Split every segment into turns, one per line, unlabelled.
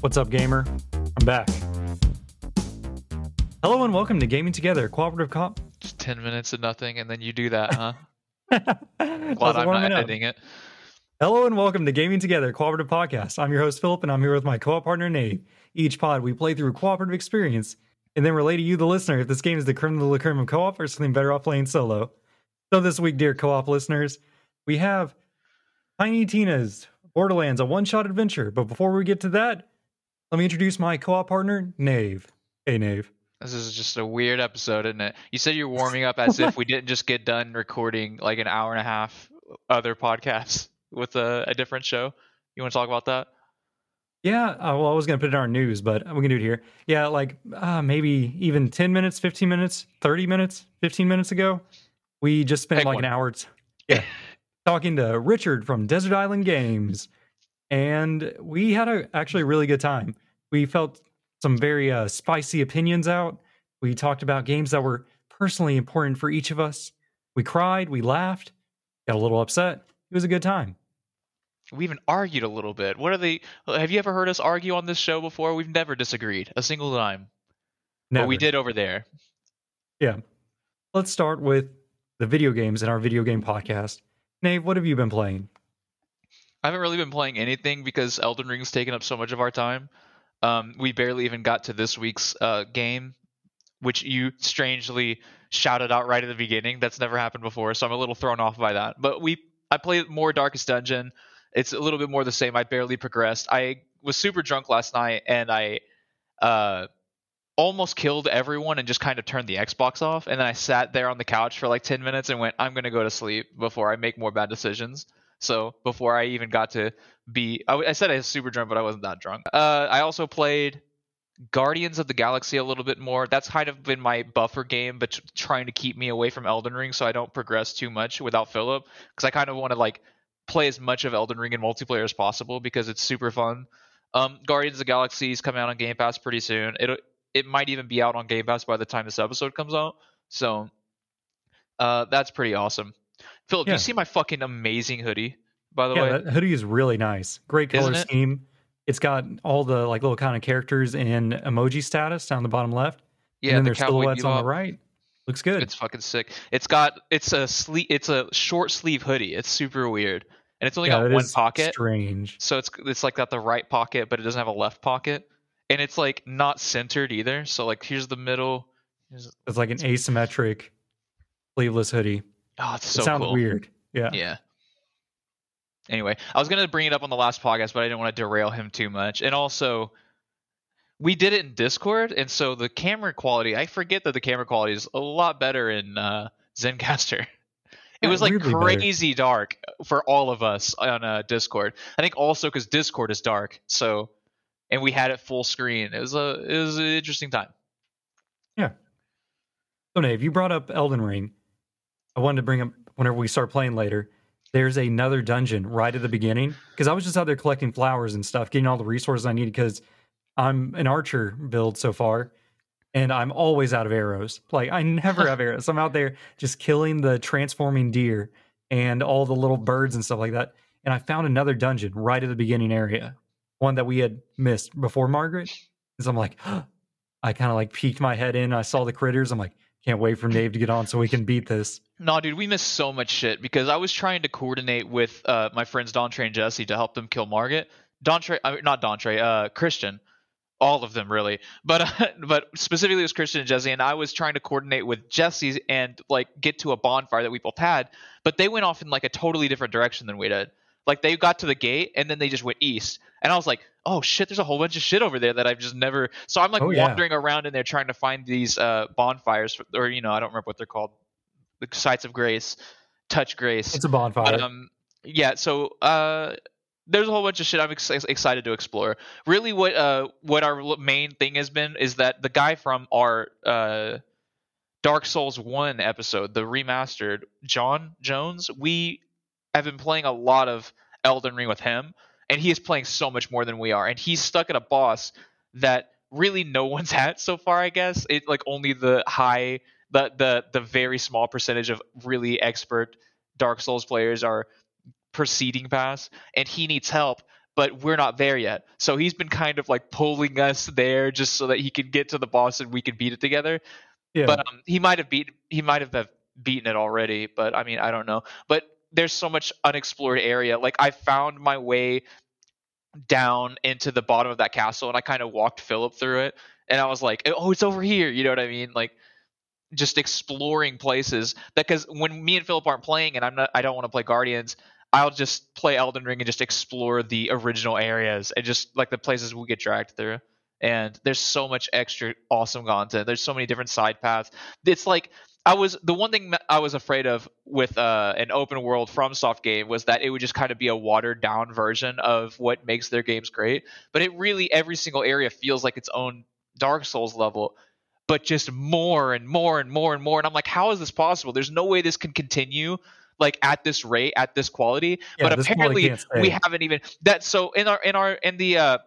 What's up, gamer? I'm back. Hello and welcome to Gaming Together, cooperative comp.
Just 10 minutes of nothing, and then you do that, huh?
Glad
Glad I'm not editing it.
Hello and welcome to Gaming Together, cooperative podcast. I'm your host Philip, and I'm here with my co-op partner Nate. Each pod we play through a cooperative experience, and then relay to you, the listener, if this game is the creme de la creme of co-op or something better off playing solo. So this week, dear co-op listeners, we have Tiny Tina's Borderlands, a one-shot adventure. But before we get to that, let me introduce my co-op partner, Nave. Hey, Nave.
This is just a weird episode, isn't it? You said you're warming up as if we didn't just get done recording like an hour and a half other podcasts with a, a different show. You want to talk about that?
Yeah, uh, well, I was going to put it in our news, but we can do it here. Yeah, like uh, maybe even 10 minutes, 15 minutes, 30 minutes, 15 minutes ago, we just spent
Pick
like
one.
an hour t- yeah, talking to Richard from Desert Island Games. And we had a actually a really good time. We felt some very uh, spicy opinions out. We talked about games that were personally important for each of us. We cried, we laughed, got a little upset. It was a good time.
We even argued a little bit. What are they? Have you ever heard us argue on this show before? We've never disagreed a single time. No. But we did over there.
Yeah. Let's start with the video games in our video game podcast. Nave, what have you been playing?
I haven't really been playing anything because Elden Ring's taken up so much of our time. Um, we barely even got to this week's uh, game, which you strangely shouted out right at the beginning. That's never happened before, so I'm a little thrown off by that. But we, I played more Darkest Dungeon. It's a little bit more the same. I barely progressed. I was super drunk last night, and I uh, almost killed everyone and just kind of turned the Xbox off. And then I sat there on the couch for like 10 minutes and went, I'm gonna go to sleep before I make more bad decisions. So before I even got to be, I, I said I was super drunk, but I wasn't that drunk. Uh, I also played Guardians of the Galaxy a little bit more. That's kind of been my buffer game, but trying to keep me away from Elden Ring so I don't progress too much without Philip, because I kind of want to like play as much of Elden Ring in multiplayer as possible because it's super fun. Um, Guardians of the Galaxy is coming out on Game Pass pretty soon. It it might even be out on Game Pass by the time this episode comes out. So uh, that's pretty awesome. Philip, do you see my fucking amazing hoodie? By the
yeah,
way,
that hoodie is really nice. Great color
Isn't
scheme. It's got all the like little kind of characters in emoji status down the bottom left.
yeah,
and then
the
there's
Cowboy
silhouettes on the right. Looks good.
It's fucking sick. It's got it's a sleeve it's a short sleeve hoodie. It's super weird, and it's only
yeah,
got one
is
pocket.
Strange.
So it's it's like got the right pocket, but it doesn't have a left pocket, and it's like not centered either. So like here's the middle. Here's,
It's like an asymmetric sleeveless hoodie.
oh, it's
it
so
sounds
cool.
weird. Yeah.
Yeah. Anyway, I was gonna bring it up on the last podcast, but I didn't want to derail him too much. And also, we did it in Discord, and so the camera quality. I forget that the camera quality is a lot better in uh, Zencastr. It was like
weirdly better.
crazy dark for all of us on uh, Discord. I think also because Discord is dark, so and we had it full screen. It was a it was an interesting time. Yeah.
So Nave, you brought up Elden Ring. I wanted to bring up whenever we start playing later. There's another dungeon right at the beginning because I was just out there collecting flowers and stuff, getting all the resources I needed because I'm an archer build so far, and I'm always out of arrows. Like I never have arrows. I'm out there just killing the transforming deer and all the little birds and stuff like that. And I found another dungeon right at the beginning area, one that we had missed before Margit. And so I'm like, I kind of like peeked my head in. I saw the critters. I'm like, can't wait for Dave to get on so we can beat this.
No, dude, we missed so much shit because I was trying to coordinate with uh, my friends Dontre and Jesse to help them kill Margit. Dontre, uh, not Dontre, uh, Christian, all of them really, but uh, but specifically it was Christian and Jesse, and I was trying to coordinate with Jesse and like get to a bonfire that we both had, but they went off in like a totally different direction than we did. Like they got to the gate and then they just went east, and I was like, oh shit, there's a whole bunch of shit over there that I've just never. So I'm like
Oh, yeah.
wandering around in there trying to find these uh, bonfires, for, or you know, I don't remember what they're called the sites of grace, touch grace.
It's a bonfire.
um, yeah, so uh, there's a whole bunch of shit I'm ex- excited to explore. Really, what uh, what our main thing has been is that the guy from our uh, Dark Souls One episode, the remastered, John Jones, we have been playing a lot of Elden Ring with him, and he is playing so much more than we are, and he's stuck at a boss that really no one's had so far. I guess it like only the high, the the the very small percentage of really expert Dark Souls players are proceeding pass, and he needs help. But we're not there yet, so he's been kind of like pulling us there just so that he can get to the boss and we can beat it together.
Yeah.
But um, he might have beat he might have beaten it already. But I mean, I don't know. But there's so much unexplored area. Like I found my way down into the bottom of that castle and I kind of walked Philip through it and I was like, "Oh, it's over here." You know what I mean? Like just exploring places because when me and Philip aren't playing and I'm not I don't want to play Guardians, I'll just play Elden Ring and just explore the original areas and just like the places we get dragged through. And there's so much extra awesome content. There's so many different side paths. It's like I was the one thing I was afraid of with uh, an open world FromSoft game was that it would just kind of be a watered down version of what makes their games great. But it really every single area feels like its own Dark Souls level, but just more and more and more and more. And I'm like, how is this possible? There's no way this can continue like at this rate at this quality.
Yeah,
but
this
apparently we haven't even that. So in our in our in the uh,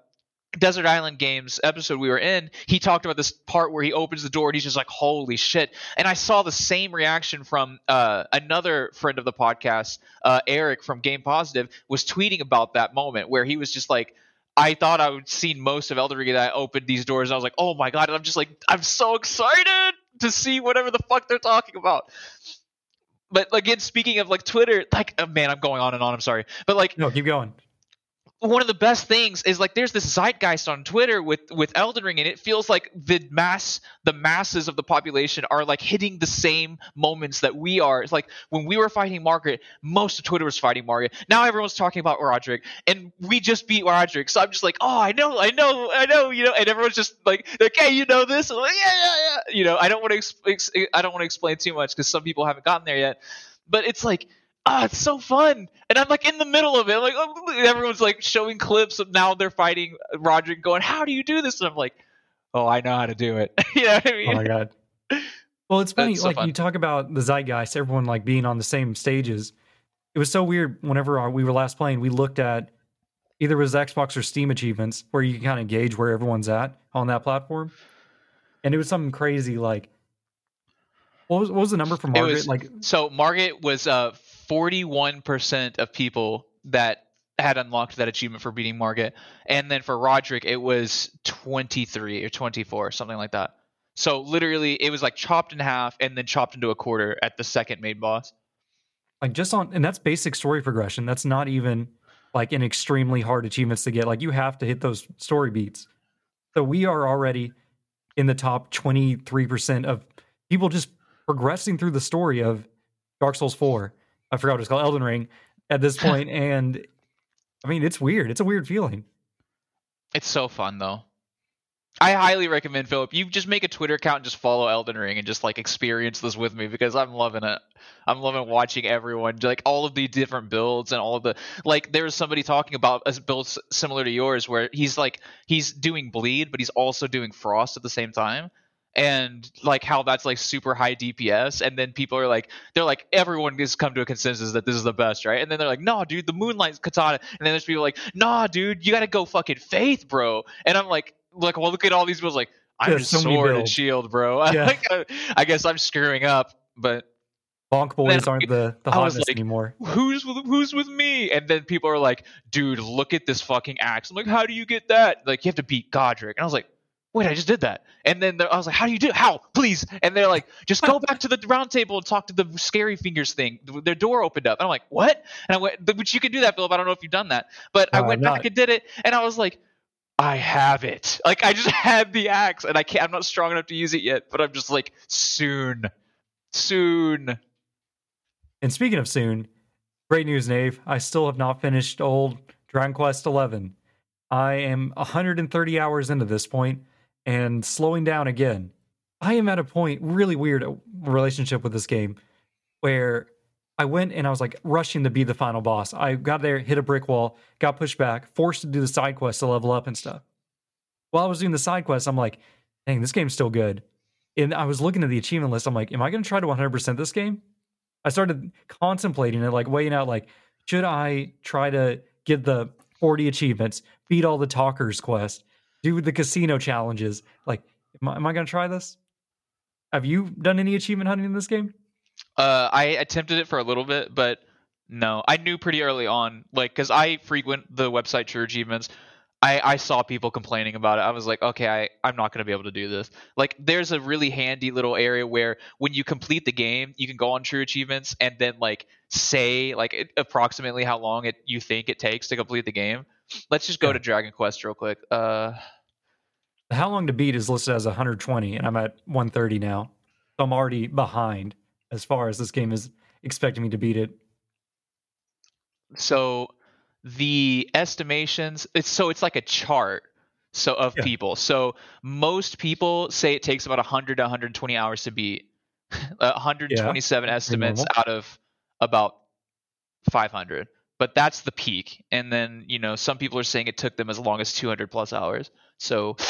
Desert Island Games episode we were in, he talked about this part where he opens the door and he's just like, "Holy shit!" And I saw the same reaction from uh, another friend of the podcast, uh, Eric from Game Positive, was tweeting about that moment where he was just like. I thought I would seen most of Elden Ring and I opened these doors and I was like, oh my god, and I'm just like, I'm so excited to see whatever the fuck they're talking about. But again, speaking of like Twitter, like oh, man, I'm going on and on. I'm sorry, but like
no, keep going.
One of the best things is like there's this zeitgeist on Twitter with with Elden Ring, and it feels like the mass the masses of the population are like hitting the same moments that we are. It's like when we were fighting Margit, most of Twitter was fighting Margit. Now everyone's talking about Roderick, and we just beat Roderick. So I'm just like, oh, I know, I know, I know, you know, and everyone's just like, like, hey, you know this? Like, yeah, yeah, yeah. You know, I don't want to ex- I don't want to explain too much because some people haven't gotten there yet, but it's like ah, it's so fun. And I'm like in the middle of it. Like oh, everyone's like showing clips of now they're fighting Roderick going, How do you do this? And I'm like, Oh, I know how to do it. you know what I mean?
Oh my god. Well, it's funny.
That's so
like
fun.
you talk about the zeitgeist, everyone like being on the same stages. It was so weird. Whenever our, we were last playing, we looked at either it was Xbox or Steam achievements, where you can kind of gauge where everyone's at on that platform. And it was something crazy. Like, what was what was the number for Margit?
was-
like,
So Margit was uh 41% of people that had unlocked that achievement for beating Margit. And then for Roderick, it was 23 or 24, something like that. So literally, it was like chopped in half and then chopped into a quarter at the second main boss.
like just on, and that's basic story progression. That's not even like an extremely hard achievements to get. Like you have to hit those story beats. So we are already in the top 23% of people just progressing through the story of Dark Souls 4. I forgot what it's called, Elden Ring at this point, and I mean, it's weird. It's a weird feeling.
It's so fun though. I highly recommend Philip. You just make a Twitter account and just follow Elden Ring and just like experience this with me because I'm loving it. I'm loving watching everyone like all of the different builds and all of the like. There was somebody talking about a build similar to yours where he's like he's doing bleed, but he's also doing frost at the same time. And like how that's like super high DPS, and then people are like, they're like, everyone has come to a consensus that this is the best, right? And then they're like, nah, dude, the Moonlight Katana. And then there's people like, nah, dude, you gotta go fucking Faith, bro. And I'm like, look, well, look at all these people like, I'm
There's
just
so
sword and shield, bro.
Yeah.
Like, I, guess I'm screwing up, but
Bonk boys
Then
aren't the, the hotness
like,
anymore.
who's with, who's with me? And then people are like, dude, look at this fucking axe. I'm like, how do you get that? Like, you have to beat Godrick. And I was like, wait, I just did that. And then I was like, how do you do it? How? Please. And they're like, just go back to the round table and talk to the scary fingers thing. Their door opened up. And I'm like, what? And I went, which you can do that, Philip. I don't know if you've done that. But I went back and did it. And I was like, I have it. Like I just had the axe, and I can't. I'm not strong enough to use it yet. But I'm just like soon, soon.
And speaking of soon, great news, Nave. I still have not finished old Dragon Quest XI. I am 130 hours into this point and slowing down again. I am at a point, really weird uh, relationship with this game, where I went and I was like rushing to be the final boss. I got there, hit a brick wall, got pushed back, forced to do the side quest to level up and stuff. While I was doing the side quest, I'm like, dang, this game's still good. And I was looking at the achievement list. I'm like, am I going to try to 100% this game? I started contemplating it, like weighing out, like, should I try to get the 40 achievements, beat all the talkers quest, do the casino challenges. Like, am I, am I going to try this? Have you done any achievement hunting in this game?
Uh, I attempted it for a little bit, but no, I knew pretty early on, like, because I frequent the website True Achievements. I, I saw people complaining about it. I was like, okay, I, I'm not going to be able to do this. Like, there's a really handy little area where when you complete the game, you can go on True Achievements and then, like, say, like, it, approximately how long it you think it takes to complete the game. Let's just go
Yeah.
to Dragon Quest real quick. Uh,
How long to beat is listed as 120, and I'm at 130 now. So I'm already behind as far as this game is expecting me to beat it.
so the estimations it's so it's like a chart so of
Yeah.
people so most people say it takes about 100 to 120 hours to beat Uh, 127 estimates out of about 500 but that's the peak and then you know some people are saying it took them as long as 200 plus hours so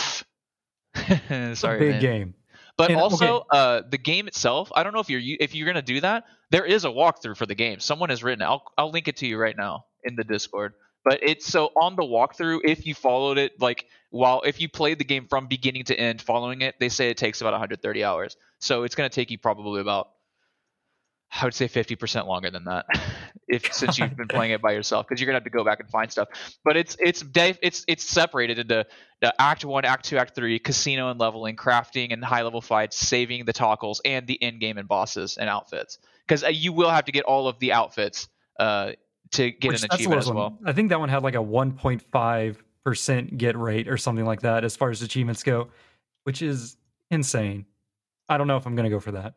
sorry
big
man.
game.
But
And-
also, uh, the game itself. I don't know if you're if you're gonna do that. There is a walkthrough for the game. Someone has written. it. I'll I'll link it to you right now in the Discord. But it's so on the walkthrough. If you followed it, like while if you played the game from beginning to end, following it, they say it takes about 130 hours. So it's gonna take you probably about, I would say 50% longer than that, if since you've been playing it by yourself, because you're gonna have to go back and find stuff. But it's it's it's it's separated into the Act One, Act Two, Act Three, casino and leveling, crafting and high level fights, saving the Tockles, and the end game and bosses and outfits. Because uh, you will have to get all of the outfits uh, to get
Which-
an achievement as well.
I think that one had like a 1.5% get rate or something like that as far as achievements go, which is insane. I don't know if I'm going to go for that.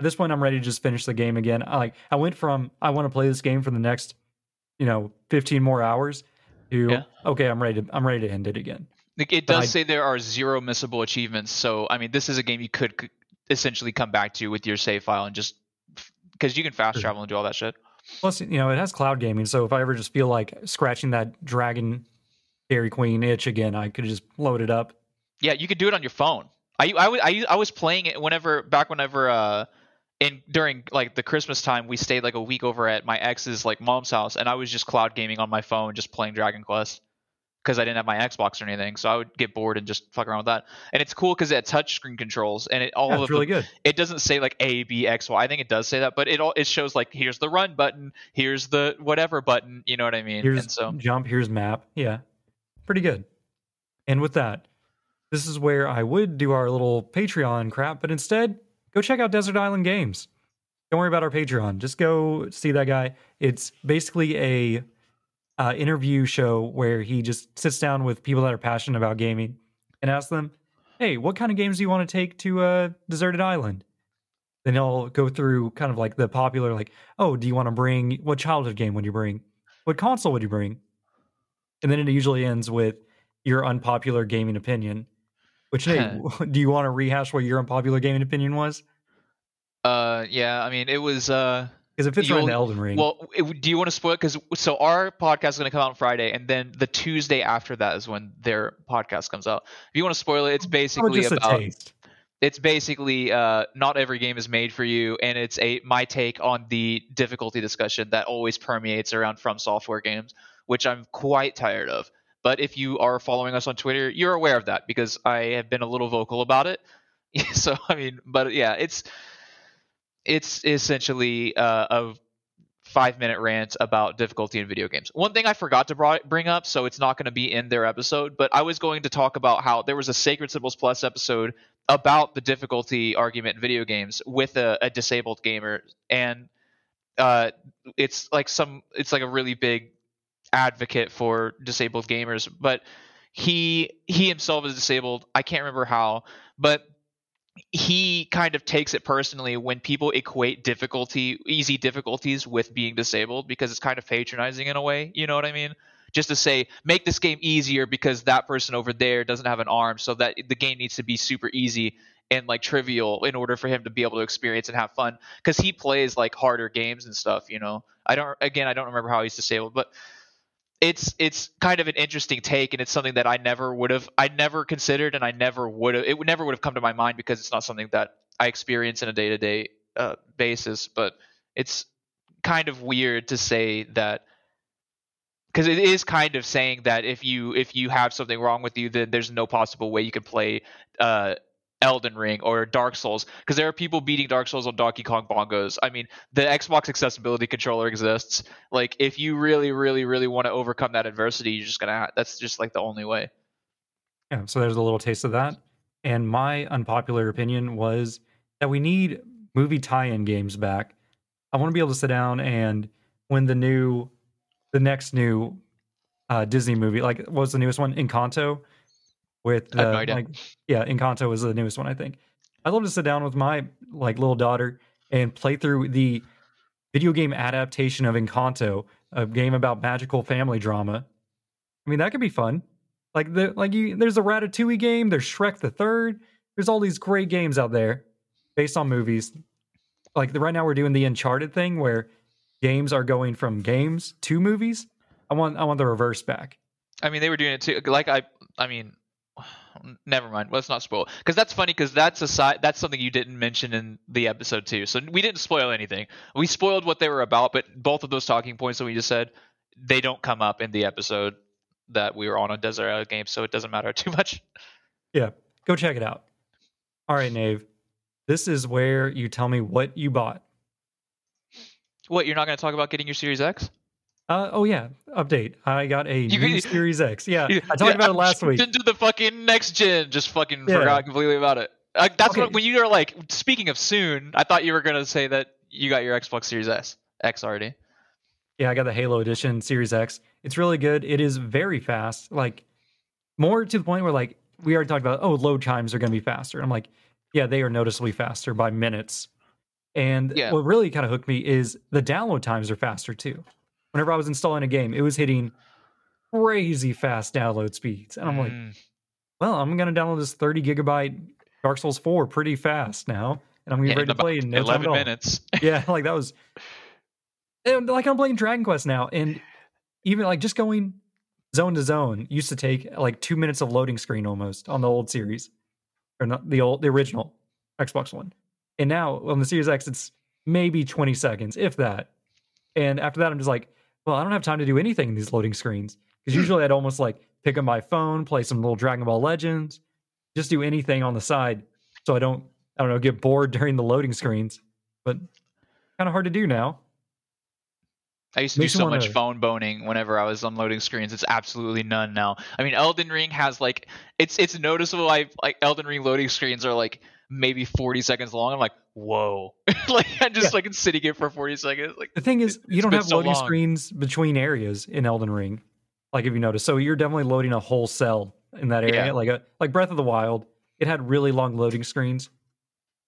At this point, I'm ready to just finish the game again. I like I went from I want to play this game for the next, you know, 15 more hours to
Yeah.
okay, I'm ready to I'm ready to end it again.
Like, It does
I-
say there are zero missable achievements. So I mean, this is a game you could c- essentially come back to with your save file and just because you can fast
Sure.
travel and do all that shit.
Plus, you know, it has cloud gaming, so if I ever just feel like scratching that Dragon Dairy Queen itch again, I could just load it up.
Yeah, you could do it on your phone. I I, I, I was playing it whenever back whenever uh in during like the Christmas time we stayed like a week over at my ex's like mom's house and I was just cloud gaming on my phone just playing Dragon Quest because I didn't have my Xbox or anything. So I would get bored and just fuck around with that. And it's cool because it had touchscreen controls and it all
Yeah,
of
it's
the-
really good.
it doesn't say like A B X Y. I think it does say that, but it all it shows like here's the run button, here's the whatever button. You know what I mean?
Here's
and so
jump, here's map. Yeah. Pretty good. And with that, this is where I would do our little Patreon crap, but instead, go check out Desert Island Games. Don't worry about our Patreon. Just go see that guy. It's basically a uh, interview show where he just sits down with people that are passionate about gaming and asks them, "Hey, what kind of games do you want to take to uh, Deserted Island?" Then he'll go through kind of like the popular, like, "Oh, do you want to bring what childhood game would you bring? What console would you bring?" And then it usually ends with your unpopular gaming opinion. Which, hey, do you want to rehash what your unpopular gaming opinion was?
uh yeah, I mean it was uh
Because it fits right into Elden Ring.
Well, it, do you want to spoil it? Because so our podcast is going to come out on Friday, and then the Tuesday after that is when their podcast comes out. If you want to spoil it, it's basically about it's basically uh, not every game is made for you, and it's a my take on the difficulty discussion that always permeates around From Software games, which I'm quite tired of. But if you are following us on Twitter, you're aware of that because I have been a little vocal about it. so I mean, but yeah, it's it's essentially uh, a five minute rant about difficulty in video games. One thing I forgot to bri- bring up, so it's not going to be in their episode, but I was going to talk about how there was a Sacred Symbols Plus episode about the difficulty argument in video games with a, a disabled gamer, and uh, it's like some, it's like a really big advocate for disabled gamers, but he he himself is disabled. I can't remember how, but he kind of takes it personally when people equate difficulty easy difficulties with being disabled because it's kind of patronizing in a way you know what i mean just to say make this game easier because that person over there doesn't have an arm so that the game needs to be super easy and like trivial in order for him to be able to experience and have fun because he plays like harder games and stuff you know i don't again i don't remember how he's disabled but it's it's kind of an interesting take and it's something that I never would have I never considered and I never would have it would never would have come to my mind because it's not something that I experience in a day-to-day uh, basis but it's kind of weird to say that because it is kind of saying that if you if you have something wrong with you, then there's no possible way you could play uh, Elden Ring or Dark Souls because there are people beating Dark Souls on Donkey Kong bongos. I mean, the Xbox accessibility controller exists. Like, if you really, really, really want to overcome that adversity, you're just gonna. That's just like the only way.
Yeah. So there's a little taste of that. And my unpopular opinion was that we need movie tie-in games back. I want to be able to sit down and when the new, the next new uh, Disney movie, like what was the newest one, Encanto, with
I
the
no uh,
like yeah, Encanto was the newest one, I think. I'd love to sit down with my like little daughter and play through the video game adaptation of Encanto, a game about magical family drama. I mean, that could be fun. Like the like you there's a Ratatouille game, there's Shrek the Third. There's all these great games out there based on movies. Like the, right now we're doing the Uncharted thing where games are going from games to movies. I want I want the reverse back.
I mean, they were doing it too. Like I, I mean, never mind. Let's not spoil because that's funny because that's a side. That's something you didn't mention in the episode too. So we didn't spoil anything. We spoiled what they were about, but both of those talking points that we just said, they don't come up in the episode that we were on a Desert Island game, so it doesn't matter too much.
Yeah, go check it out. All right, Nave. This is where you tell me what you bought.
What you're not going to talk about getting your Series X?
Uh, oh yeah, update. I got a
You-
new Series X. Yeah,
Yeah,
I talked about it last week.
Into the fucking next gen, just fucking
Yeah.
forgot completely about it. Uh, that's
Okay.
what when you were like speaking of soon. I thought you were gonna say that you got your Xbox Series S X already.
Yeah, I got the Halo Edition Series X. It's really good. It is very fast. Like more to the point where like we already talked about, oh, load times are going to be faster. I'm like, yeah, they are noticeably faster by minutes. And
Yeah.
what really kind of hooked me is the download times are faster too. Whenever I was installing a game, it was hitting crazy fast download speeds. And I'm like,
Mm.
well, I'm going to download this 30 gigabyte Dark Souls 4 pretty fast now. And I'm going to
Yeah,
be ready to play in no time at
eleven
all.
minutes.
Yeah, like that was and like I'm playing Dragon Quest now, and even like just going zone to zone used to take like two minutes of loading screen almost on the old series, or not the old the original Xbox One, and now on the Series X it's maybe 20 seconds, if that. And after that, I'm just like, well, I don't have time to do anything in these loading screens because usually I'd almost like pick up my phone, play some little Dragon Ball Legends, just do anything on the side, so I don't I don't know get bored during the loading screens. But kind of hard to do now.
I used to
Makes
do so much
wanna-
phone boning whenever I was unloading screens. It's absolutely none now. I mean, Elden Ring has like it's it's noticeable. I like Elden Ring loading screens are like maybe 40 seconds long. I'm like, whoa, like I'm just
Yeah.
like sitting it for 40 seconds. Like
The thing is, you don't have
so
loading
long.
screens between areas in Elden Ring, like if you notice. So you're definitely loading a whole cell in that area,
Yeah.
like a like Breath of the Wild. It had really long loading screens,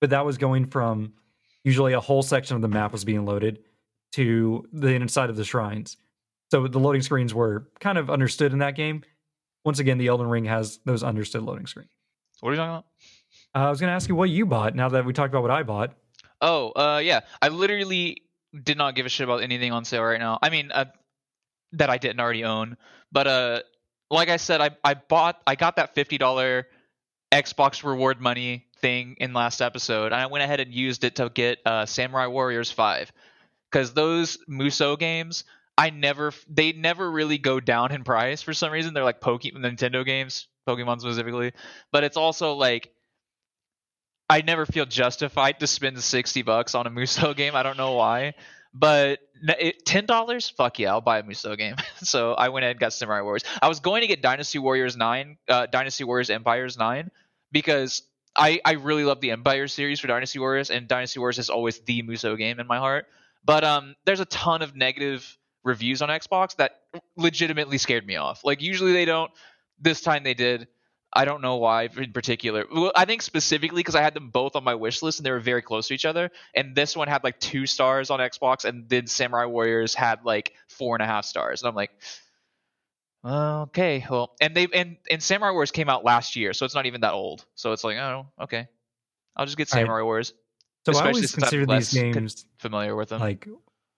but that was going from usually a whole section of the map was being loaded to the inside of the shrines. So the loading screens were kind of understood in that game. Once again, the Elden Ring has those understood loading screens.
what are you talking about?
Uh, I was going to ask you what you bought. Now that we talked about what I bought,
Oh, uh, yeah. I literally did not give a shit about anything on sale right now. I mean, uh, that I didn't already own. But uh, like I said, I I bought I got that fifty dollar Xbox reward money thing in last episode, and I went ahead and used it to get uh, Samurai Warriors Five, because those Muso games. I never, they never really go down in price for some reason. They're like Poke Nintendo games, Pokemon specifically, but it's also like I never feel justified to spend sixty bucks on a Muso game. I don't know why, but ten dollars, fuck yeah, I'll buy a Muso game. so I went ahead and got Samurai Warriors. I was going to get Dynasty Warriors nine, uh, Dynasty Warriors Empires nine, because I I really love the Empire series for Dynasty Warriors, and Dynasty Warriors is always the Muso game in my heart. But um, there's a ton of negative reviews on Xbox that legitimately scared me off. Like usually they don't. This time they did. I don't know why in particular. Well, I think specifically because I had them both on my wish list and they were very close to each other. And this one had like two stars on Xbox, and then Samurai Warriors had like four and a half stars. And I'm like, okay, well, and they and and Samurai Warriors came out last year, so it's not even that old. So it's like, oh, okay, I'll just get
All right.
Samurai Warriors.
so I
Especially
always
since I'm
consider these games
Familiar with them.
like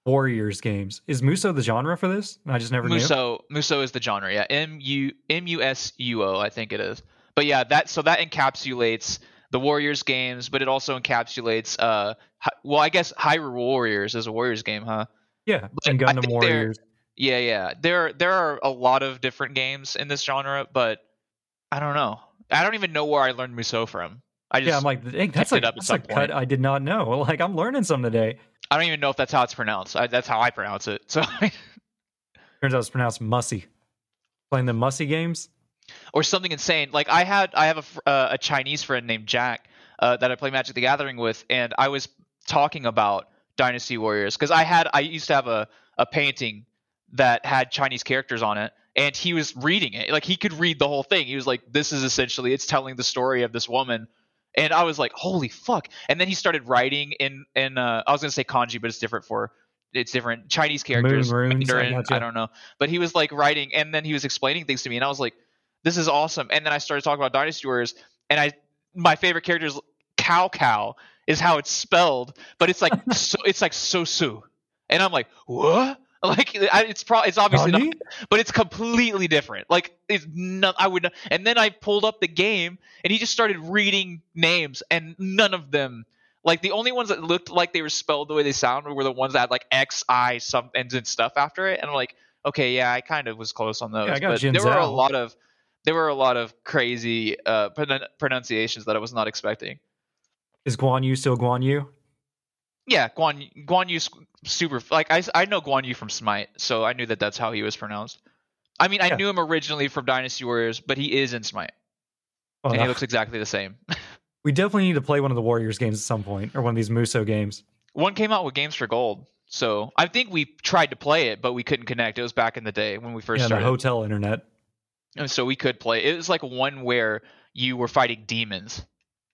Warriors games. Is Muso the genre for this? I just never knew.
Muso Muso is the genre, yeah. M U M U S U O, I think it is. But yeah, that so that encapsulates the Warriors games, but it also encapsulates uh hi- well, I guess Hyrule Warriors is a Warriors game, huh?
Yeah,
But
and Gundam Warriors.
Yeah, yeah. There there are a lot of different games in this genre, but I don't know. I don't even know where I learned Muso from. I just
yeah, I'm like, that's like
up
that's a cut. I did not know. Like I'm learning some today.
I don't even know if that's how it's pronounced. I, that's how I pronounce it. So
Turns out it's pronounced Mussy. Playing the Mussy games.
or something insane. Like I had I have a uh, a Chinese friend named Jack uh, that I play Magic the Gathering with, and I was talking about Dynasty Warriors because I had I used to have a a painting that had Chinese characters on it, and he was reading it. Like he could read the whole thing. He was like, "This is essentially it's telling the story of this woman." And I was like, "Holy fuck!" And then he started writing in in uh, I was gonna say kanji, but it's different for it's different Chinese characters.
runes, I.
I don't know, but he was like writing, and then he was explaining things to me, and I was like, "This is awesome." And then I started talking about Dynasty Warriors, and I my favorite character is Cao Cao is how it's spelled, but it's like so it's like Sosu, and I'm like, what? Like I, it's probably it's obviously
Nani?
not, but it's completely different. Like it's not. I would. not- And then I pulled up the game, and he just started reading names, and none of them. Like the only ones that looked like they were spelled the way they sound were the ones that had like X I some and stuff after it, and I'm like, okay, yeah, I kind of was close on those.
I got
but there were a lot of there were a lot of crazy uh, pronun- pronunciations that I was not expecting.
Is Guan Yu still Guan Yu?
Yeah, Guan Guan Yu's super like I I know Guan Yu from Smite, so I knew that that's how he was pronounced. I mean, I
Yeah.
knew him originally from Dynasty Warriors, but he is in Smite,
Well,
and he looks exactly the same.
we definitely need to play one of the Warriors games at some point, or one of these Muso games.
One came out with Games for Gold, so I think we tried to play it, but we couldn't connect. It was back in the day when we first
Yeah, the
started,
hotel internet.
and so we could play. It was like one where you were fighting demons,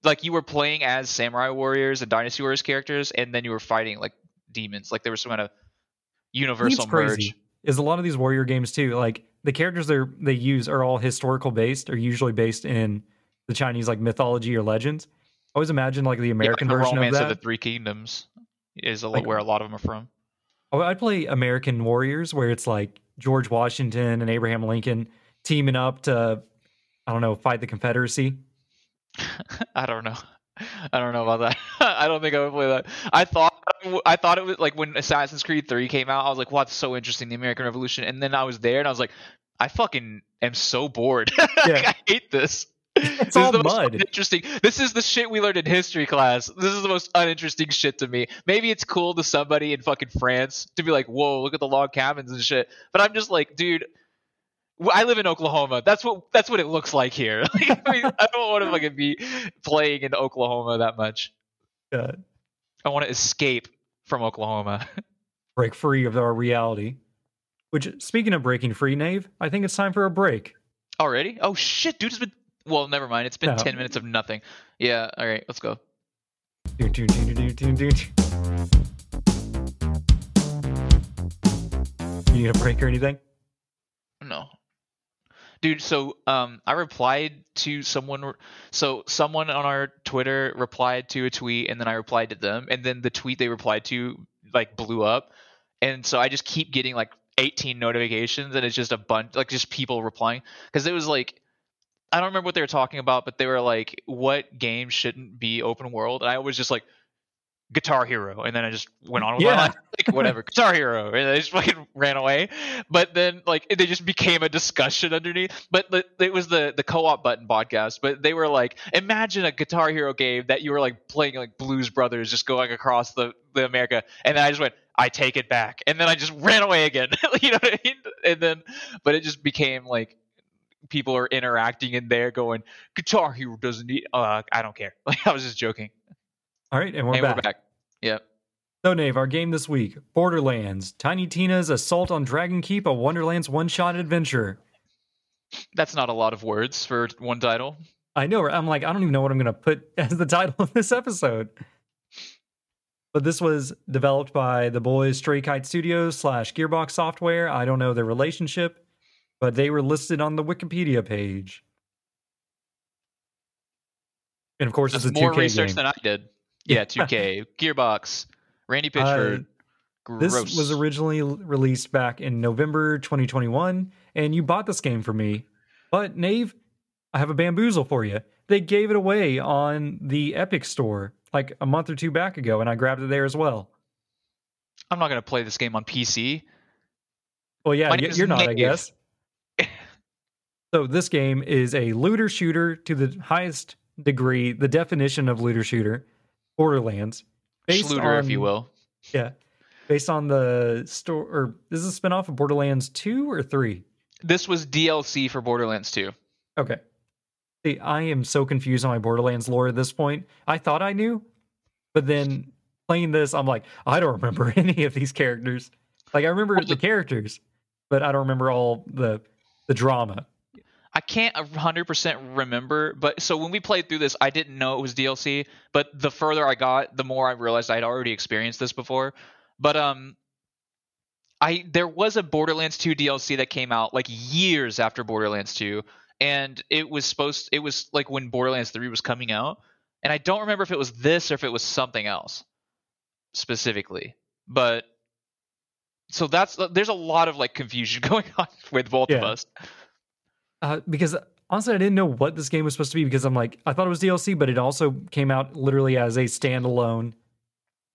like you were playing as Samurai Warriors and Dynasty Warriors characters, and then you were fighting like demons. Like there was some kind of universal merge.
Is a lot of these Warrior games too. Like the characters they they use are all historical based, or usually based in the Chinese like mythology or legends. I always imagine like the
Yeah, like
American
the
version of
Romance
that.
the Three Kingdoms is a,
Like-
where a lot of them are from.
Oh, I'd play American Warriors, where it's like George Washington and Abraham Lincoln teaming up to, I don't know, fight the Confederacy.
I don't know. I don't know about that. I don't think I would play that. I thought I thought it was like when Assassin's Creed 3 came out, I was like, "Wow, that's so interesting, the American Revolution." And then I was there and I was like, "I fucking am so bored. Like,
Yeah.
I hate this."
It's
this
all
is the most
mud.
uninteresting. This is the shit we learned in history class. This is the most uninteresting shit to me. Maybe it's cool to somebody in fucking France to be like, "Whoa, look at the log cabins and shit." But I'm just like, dude, I live in Oklahoma. That's what that's what it looks like here. Like, I, mean, I don't want to fucking be playing in Oklahoma that much. I want to escape from Oklahoma.
break free of our reality. Which, speaking of breaking free, Nave, I think it's time for a break.
Already? Oh shit, dude! It's been well, never mind. It's been
No.
ten minutes of nothing. Yeah. All right, let's go.
Dun, dun, dun. You need a break or anything?
No. Dude, so um I replied to someone so someone on our Twitter replied to a tweet and then I replied to them and then the tweet they replied to like blew up. And so I just keep getting like 18 notifications and it's just a bunch like just people replying cuz it was like I don't remember what they were talking about but they were like what game shouldn't be open world and I was just like Guitar Hero, and then I just went on with
Yeah.
my life, like whatever, Guitar Hero, and I just fucking ran away. But then, like, they just became a discussion underneath. But the, it was the the co-op button podcast. But they were like, imagine a Guitar Hero game that you were like playing like Blues Brothers, just going across the the America, and then I just went, I take it back, and then I just ran away again. you know what I mean? And then, but it just became like people are interacting in there, going, Guitar Hero doesn't need. Uh, I don't care. Like I was just joking.
All right, and we're
and
back.
we're back. Yep.
So, Nave, our game this week Borderlands, Tiny Tina's Assault on Dragon Keep, a Wonderland's one shot adventure.
That's not a lot of words for one title.
I know. I'm like, I don't even know what I'm going to put as the title of this episode. But this was developed by the boys Stray Kite Studios slash Gearbox Software. I don't know their relationship, but they were listed on the Wikipedia page. And of course,
That's
it's a
more
2K
research
game.
than I did. Yeah, 2K, Gearbox, Randy uh, Pitchford.
This was originally released back in November 2021, and you bought this game for me. But Nave, I have a bamboozle for you. They gave it away on the Epic Store like a month or two back ago, and I grabbed it there as well.
I'm not gonna play this game on PC.
Well, yeah, y- you're not, I guess. so this game is a looter shooter to the highest degree, the definition of looter shooter, Borderlands.
Schluter, if you will.
Yeah. Based on the store or is this is a spinoff of Borderlands 2 or 3?
This was DLC for Borderlands 2.
Okay. See, I am so confused on my Borderlands lore at this point. I thought I knew, but then playing this, I'm like, I don't remember any of these characters. Like I remember the- characters, but I don't remember all the the drama.
I can't 100% remember, but so when we played through this, I didn't know it was DLC, but the further I got, the more I realized I'd already experienced this before. But um I there was a Borderlands 2 DLC that came out like years after Borderlands 2 and it was supposed it was like when Borderlands 3 was coming out and I don't remember if it was this or if it was something else specifically. But so that's there's a lot of like confusion going on with both of us.
Uh, because honestly, I didn't know what this game was supposed to be because I'm like, I thought it was DLC, but it also came out literally as a standalone,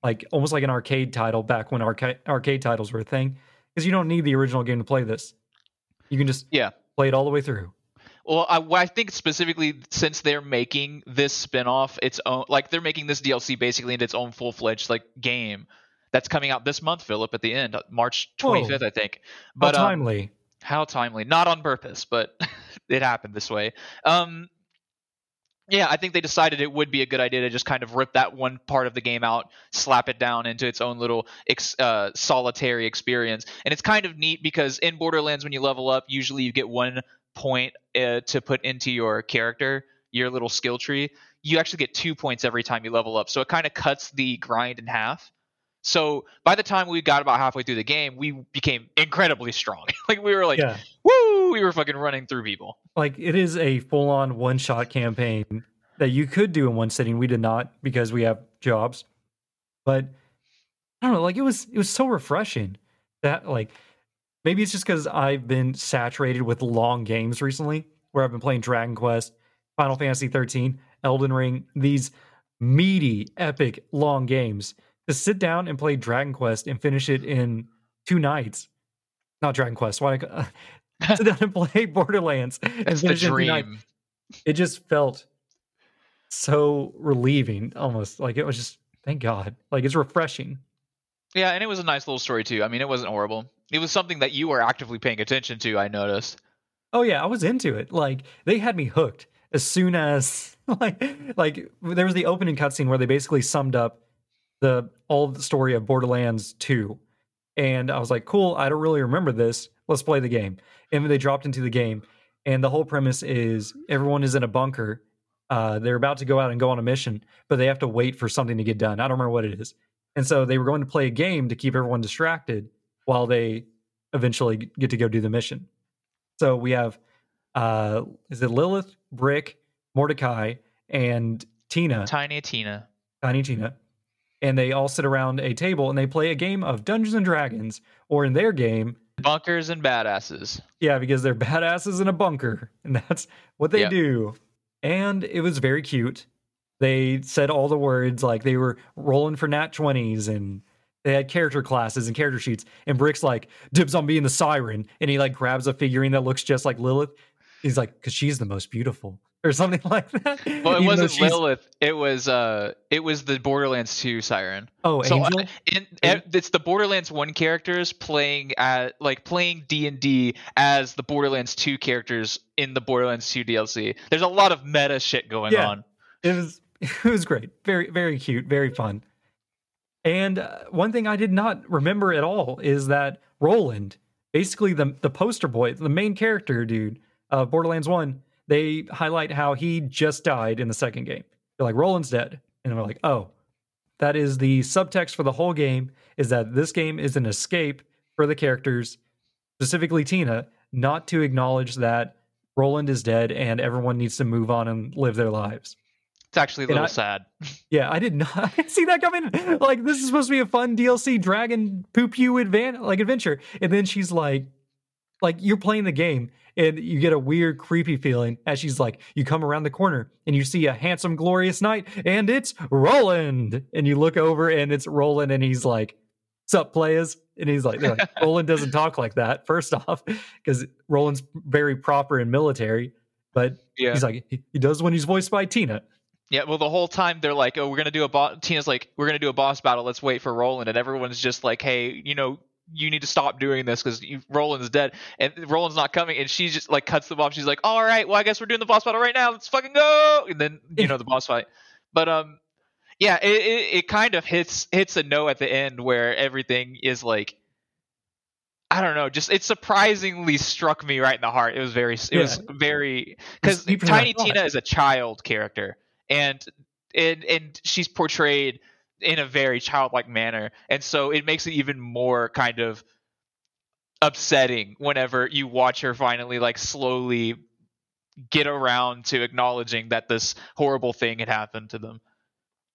like almost like an arcade title back when arcade arcade titles were a thing. Because you don't need the original game to play this. You can just
Yeah.
play it all the way through.
Well, I, I think specifically since they're making this spinoff its own, like they're making this DLC basically into its own full fledged like game that's coming out this month, Philip, at the end, March
Whoa.
25th, I think.
How
But um,
timely.
How timely, not on purpose, but it happened this way. Um, yeah, I think they decided it would be a good idea to just kind of rip that one part of the game out, slap it down into its own little ex- uh, solitary experience. And it's kind of neat because in Borderlands, when you level up, usually you get one point uh, to put into your character, your little skill tree. You actually get two points every time you level up. So it kind of cuts the grind in half. So by the time we got about halfway through the game, we became incredibly strong. like we were like,
yeah.
woo, we were fucking running through people.
Like it is a full on one shot campaign that you could do in one sitting. We did not because we have jobs. But I don't know, like it was it was so refreshing that like maybe it's just because I've been saturated with long games recently, where I've been playing Dragon Quest, Final Fantasy 13, Elden Ring, these meaty, epic, long games. To sit down and play Dragon Quest and finish it in two nights. Not Dragon Quest. Why? sit down and play Borderlands
It's the
finish it in two nights.
dream.
It just felt so relieving, almost like it was just thank God. Like it's refreshing.
Yeah, and it was a nice little story too. I mean, it wasn't horrible. It was something that you were actively paying attention to. I noticed.
Oh yeah, I was into it. Like they had me hooked as soon as like like there was the opening cutscene where they basically summed up the all the story of Borderlands 2. And I was like, cool, I don't really remember this. Let's play the game. And they dropped into the game. And the whole premise is everyone is in a bunker. Uh, they're about to go out and go on a mission, but they have to wait for something to get done. I don't remember what it is. And so they were going to play a game to keep everyone distracted while they eventually get to go do the mission. So we have uh is it Lilith, Brick, Mordecai, and Tina,
Tiny Tina.
Tiny Tina. And they all sit around a table and they play a game of Dungeons and Dragons, or in their game,
Bunkers and badasses.
yeah, because they're badasses in a bunker, and that's what they
Yep.
do. And it was very cute. They said all the words like they were rolling for nat 20s and they had character classes and character sheets. And Brick's like, dibs on being the siren. And he like grabs a figurine that looks just like Lilith. He's like, because she's the most beautiful. Or something like that.
Well, it
Even
wasn't Lilith. It was uh, it was the Borderlands 2 siren.
Oh,
So
Angel?
uh, in, uh, it's the Borderlands 1 characters playing at like playing D&D as the Borderlands 2 characters in the Borderlands 2 DLC. There's a lot of meta shit going
Yeah.
on.
it was it was great very very cute very fun and uh, one thing i did not remember at all is that roland basically the the poster boy the main character dude of borderlands 1 they highlight how he just died in the second game they're like roland's dead and we're like oh that is the subtext for the whole game is that this game is an escape for the characters specifically tina not to acknowledge that roland is dead and everyone needs to move on and live their lives
It's actually a little
I-
sad.
yeah, I did not see that coming. Like this is supposed to be a fun DLC dragon poop you advan like adventure. And then she's like like you're playing the game and you get a weird creepy feeling as she's like you come around the corner and you see a handsome glorious knight and it's Roland and you look over and it's Roland and he's like sup players and he's like, like roland doesn't talk like that first off because roland's very proper and military but
Yeah.
he's like he, he does when he's voiced by tina
Yeah, well, the whole time they're like, "Oh, we're gonna do a boss." Tina's like, "We're gonna do a boss battle. Let's wait for Roland." And everyone's just like, "Hey, you know, you need to stop doing this because Roland's dead, and Roland's not coming." And she just like cuts them off. She's like, "All right, well, I guess we're doing the boss battle right now. Let's fucking go!" And then you know the boss fight. But um, yeah, it, it it kind of hits hits a no at the end where everything is like. I don't know. Just it surprisingly struck me right in the heart. It was very, it was very because
deeper than I
Tiny. Tina is a child character, and and and she's portrayed in a very childlike manner. And so it makes it even more kind of upsetting whenever you watch her finally like slowly get around to acknowledging that this horrible thing had happened to them.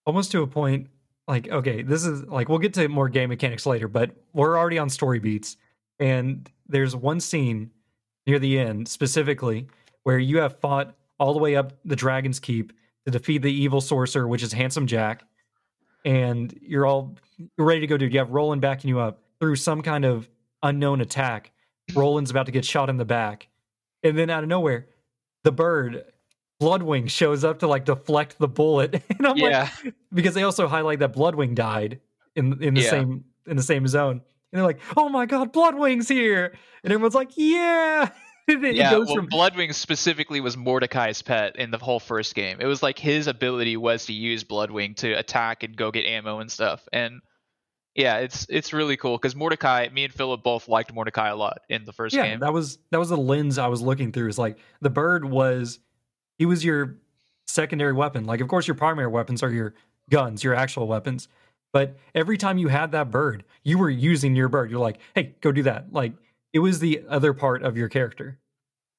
Almost to a point like okay this is like we'll get to more game mechanics later but we're already on story beats and there's one scene near the end specifically where you have fought all the way up the dragon's keep to defeat the evil sorcerer which is handsome jack and you're all you're ready to go dude you have roland backing you up through some kind of unknown attack roland's about to get shot in the back and then out of nowhere the bird bloodwing shows up to like deflect the bullet and i'm like because they also highlight that Bloodwing died in in the
Yeah.
same in the same zone. And they're like, "Oh my god, Bloodwing's here!" And everyone's like, "Yeah!"
Yeah well,
from
bloodwing specifically was mordecai's pet in the whole first game it was like his ability was to use bloodwing to attack and go get ammo and stuff and yeah it's it's really cool because mordecai me and philip both liked mordecai a lot in the first
yeah,
game
that was that was the lens I was looking through. Is like the bird was he was your secondary weapon. Like, of course, your primary weapons are your guns, your actual weapons. But every time you had that bird, you were using your bird. You're like, "Hey, go do that!" Like it was the other part of your character.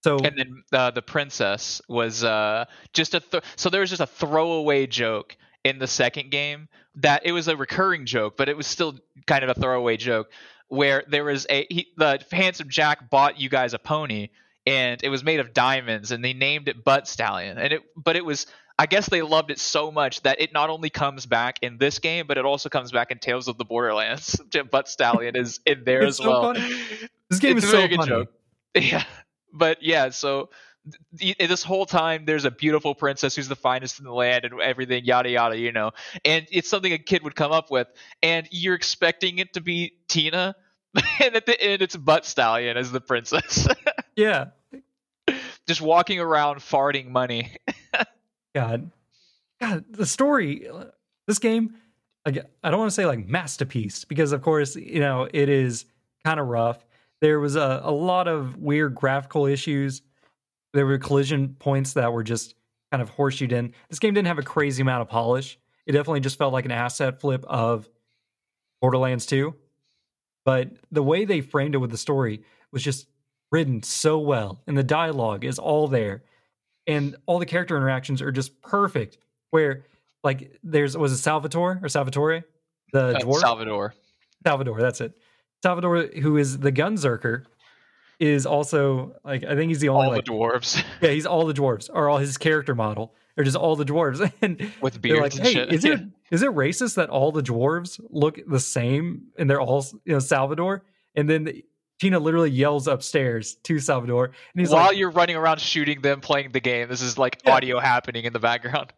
So
and then uh, the princess was uh, just a th- so there was just a throwaway joke in the second game that it was a recurring joke but it was still kind of a throwaway joke where there was a he, the handsome jack bought you guys a pony and it was made of diamonds and they named it butt stallion and it but it was i guess they loved it so much that it not only comes back in this game but it also comes back in tales of the borderlands butt stallion is in there
It's
as
so
well
funny. this game
it's
is
a
so
very good
funny.
joke. Yeah, but yeah, so th- this whole time there's a beautiful princess who's the finest in the land and everything, yada yada, you know. And it's something a kid would come up with, and you're expecting it to be Tina, and at the end it's Butt Stallion as the princess,
Yeah,
just walking around farting money.
God, God, the story, uh, this game, I don't want to say like masterpiece because of course you know it is kind of rough. There was a, a lot of weird graphical issues. There were collision points that were just kind of horseshoed in. This game didn't have a crazy amount of polish. It definitely just felt like an asset flip of Borderlands 2. But the way they framed it with the story was just written so well, and the dialogue is all there and all the character interactions are just perfect. Where like there's was it Salvatore or Salvatore, the
Uh,
dwarf
Salvador.
Salvador. That's it. Salvador, who is the Gunzerker, is also like I think he's the only
All
like
the dwarves
yeah he's all the dwarves or all his character model or just all the dwarves and
with beards
like
and
hey
shit.
is it is it racist that all the dwarves look the same and they're all you know Salvador and then Tina literally yells upstairs to Salvador and he's
While
like
you're running around shooting them, playing the game, this is like
Yeah.
audio happening in the background.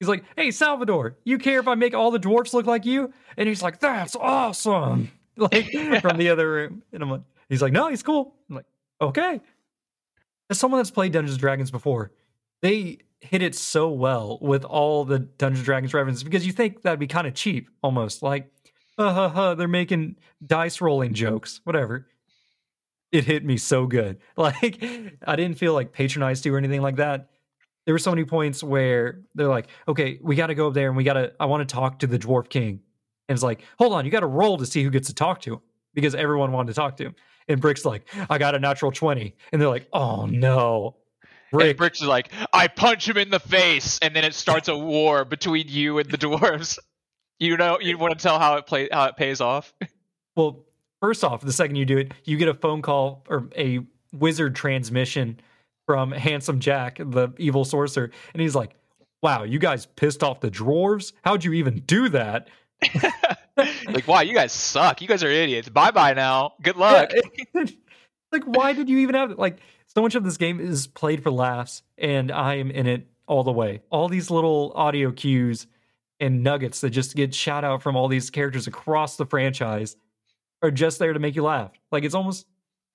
He's like, "Hey, Salvador, you care if I make all the dwarfs look like you?" And he's like, "That's awesome!" Like from the other room, and I'm like, "He's like, no, he's cool." I'm like, "Okay." As someone that's played Dungeons Dragons before, they hit it so well with all the Dungeons Dragons references because you think that'd be kind of cheap, almost like, "Uh huh, huh." They're making dice rolling jokes, whatever. It hit me so good. Like I didn't feel like patronized to or anything like that there were so many points where they're like, okay, we got to go up there and we got to, I want to talk to the dwarf king. And it's like, hold on, you got to roll to see who gets to talk to him because everyone wanted to talk to him. And Brick's like, I got a natural 20. And they're like, oh no.
And
Brick,
Brick's like, I punch him in the face, and then it starts a war between you and the dwarves. You know, you want to tell how it play how it pays off.
well, first off, the second you do it, you get a phone call or a wizard transmission from Handsome Jack, the evil sorcerer. And he's like, wow, you guys pissed off the dwarves? How'd you even do that?
like, wow, you guys suck. You guys are idiots. Bye bye now. Good luck.
Yeah. like, why did you even have it? Like, so much of this game is played for laughs, and I am in it all the way. All these little audio cues and nuggets that just get shout out from all these characters across the franchise are just there to make you laugh. Like it's almost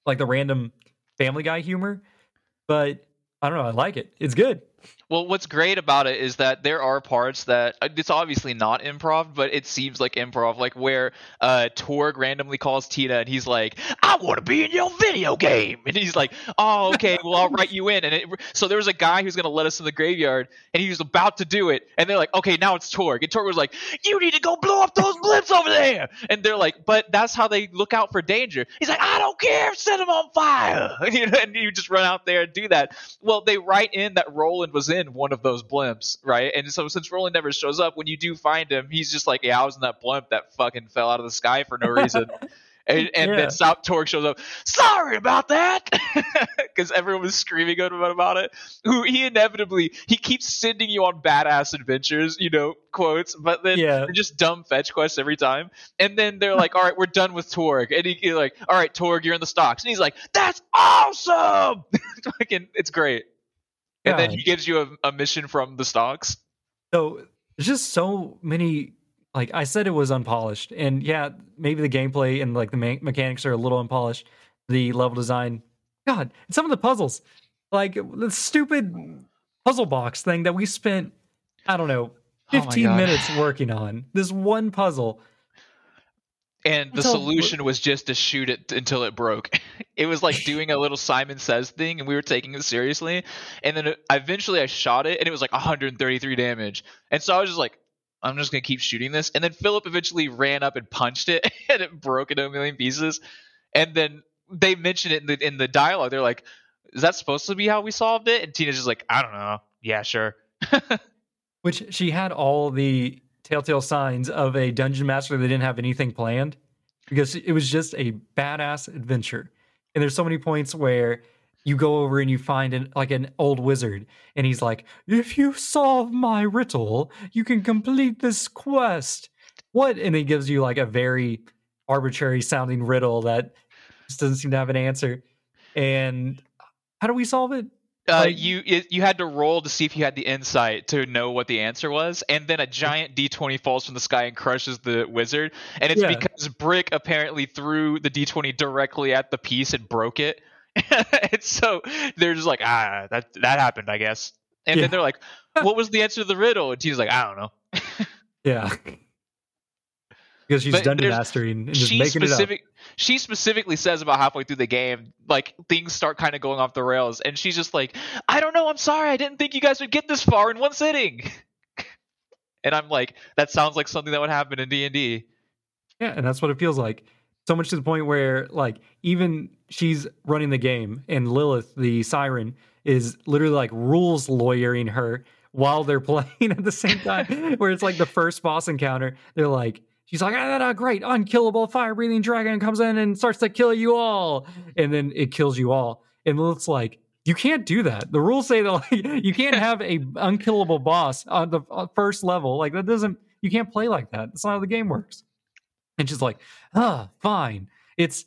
like the random Family Guy humor, but I don't know. I like it. It's good.
Well, what's great about it is that there are parts that uh, it's obviously not improv, but it seems like improv, like where uh, Torgue randomly calls Tina and he's like, "I want to be in your video game," and he's like, "Oh, okay, well I'll write you in." And it, so there was a guy who's gonna let us in the graveyard, and he was about to do it, and they're like, "Okay, now it's Torgue," and Torgue was like, "You need to go blow up those blimps over there," and they're like, "But that's how they look out for danger." He's like, "I don't care, set them on fire," and you just run out there and do that. Well, they write in that Roland was in one of those blimps, right? And so since Roland never shows up, when you do find him, he's just like, yeah, I was in that blimp that fucking fell out of the sky for no reason. and, and yeah. then South Torgue shows up. Sorry about that, because everyone was screaming at him about it. Who he inevitably he keeps sending you on badass adventures, you know, quotes, but then yeah. just dumb fetch quests every time. And then they're like, "All right, we're done with Torgue," and he, he's like, "All right, Torgue, you're in the stocks," and he's like, "That's awesome!" Fucking, it's great and then he gives you a, a mission from the stocks.
So there's just so many. Like I said, it was unpolished, and yeah, maybe the gameplay and like the me- mechanics are a little unpolished. The level design, God, and some of the puzzles, like the stupid puzzle box thing that we spent, I don't know, 15 oh minutes working on. This one puzzle
and the solution was just to shoot it until it broke. It was like doing a little Simon Says thing, and we were taking it seriously. And then uh, eventually I shot it, and it was like 133 damage. And so I was just like, I'm just gonna keep shooting this. And then Philip eventually ran up and punched it, and it broke into a million pieces. And then they mentioned it in the in the dialogue. They're like, "Is that supposed to be how we solved it?" And Tina's just like, "I don't know. Yeah, sure."
Which she had all the telltale signs of a dungeon master that didn't have anything planned because it was just a badass adventure. And there's so many points where you go over and you find an like an old wizard and he's like, "If you solve my riddle, you can complete this quest." What? And he gives you like a very arbitrary sounding riddle that just doesn't seem to have an answer. And how do we solve it?
Uh, you you had to roll to see if you had the insight to know what the answer was, and then a giant d20 falls from the sky and crushes the wizard, and it's yeah. because Brick apparently threw the d20 directly at the piece and broke it, and so they're just like, ah, that that happened, I guess, and yeah. then they're like, what was the answer to the riddle? And he's like, I don't know.
yeah because she's but dungeon mastering and just making specific, it up.
She specifically says about halfway through the game, like things start kind of going off the rails, and she's just like, "I don't know. I'm sorry. I didn't think you guys would get this far in one sitting." and I'm like, that sounds like something that would happen in D and
D. Yeah, and that's what it feels like. So much to the point where, like, even she's running the game, and Lilith, the siren, is literally like rules lawyering her while they're playing at the same time. where it's like the first boss encounter, they're like she's like, ah, great, unkillable fire breathing dragon comes in and starts to kill you all. And then it kills you all. And Lilith's like, you can't do that. The rules say that like, you can't have a unkillable boss on the uh, first level. Like that doesn't, you can't play like that. That's not how the game works. And she's like, ah, fine. It's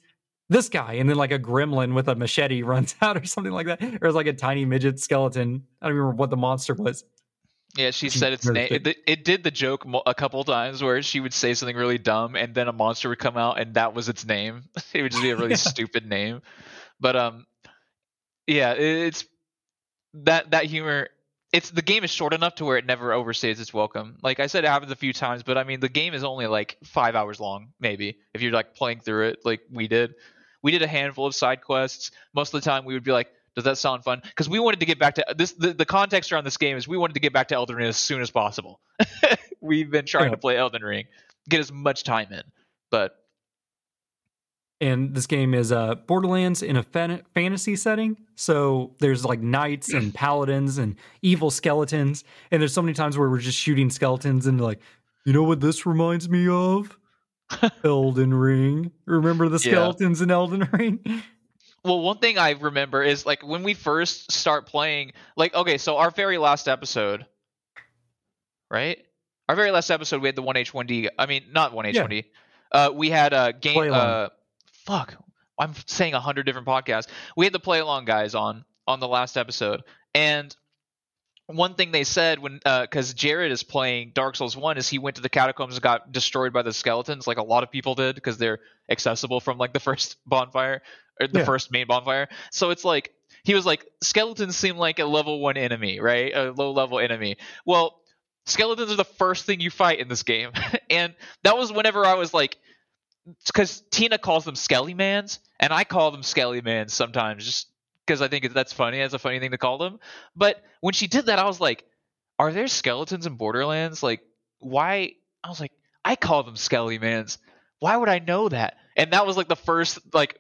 this guy. And then like a gremlin with a machete runs out or something like that. Or it's like a tiny midget skeleton. I don't remember what the monster was.
Yeah, she said its name. It, it, did the joke a couple times where she would say something really dumb, and then a monster would come out, and that was its name. it would just be a really stupid name. But um, yeah, it's that that humor. It's the game is short enough to where it never overstays its welcome. Like I said, it happens a few times, but I mean, the game is only like five hours long, maybe if you're like playing through it, like we did. We did a handful of side quests. Most of the time, we would be like, does that sound fun? Because we wanted to get back to this. The, the context around this game is we wanted to get back to Elden Ring as soon as possible. We've been trying yeah. to play Elden Ring, get as much time in, but.
And this game is uh, Borderlands in a fan- fantasy setting. So there's like knights and paladins and evil skeletons. And there's so many times where we're just shooting skeletons and like, you know what this reminds me of? Elden Ring. Remember the skeletons yeah. in Elden Ring?
Well, one thing I remember is like when we first start playing, like okay, so our very last episode, right? our very last episode, we had the one H one D. I mean, not one H one D. Uh, we had a game. Uh, fuck, I'm saying a hundred different podcasts. We had the play along guys on on the last episode, and one thing they said when uh, because Jared is playing Dark Souls one is he went to the catacombs and got destroyed by the skeletons like a lot of people did because they're accessible from like the first bonfire or the
Yeah.
first main bonfire. So it's like he was like skeletons seem like a level one enemy, right? A low level enemy. Well, skeletons are the first thing you fight in this game, and that was whenever I was like. Because Tina calls them Skellymans, and I call them Skellymans sometimes, just because I think that's funny. That's a funny thing to call them. But when she did that, I was like, "Are there skeletons in Borderlands? Like, why?" I was like, "I call them Skellymans. Why would I know that?" And that was like the first like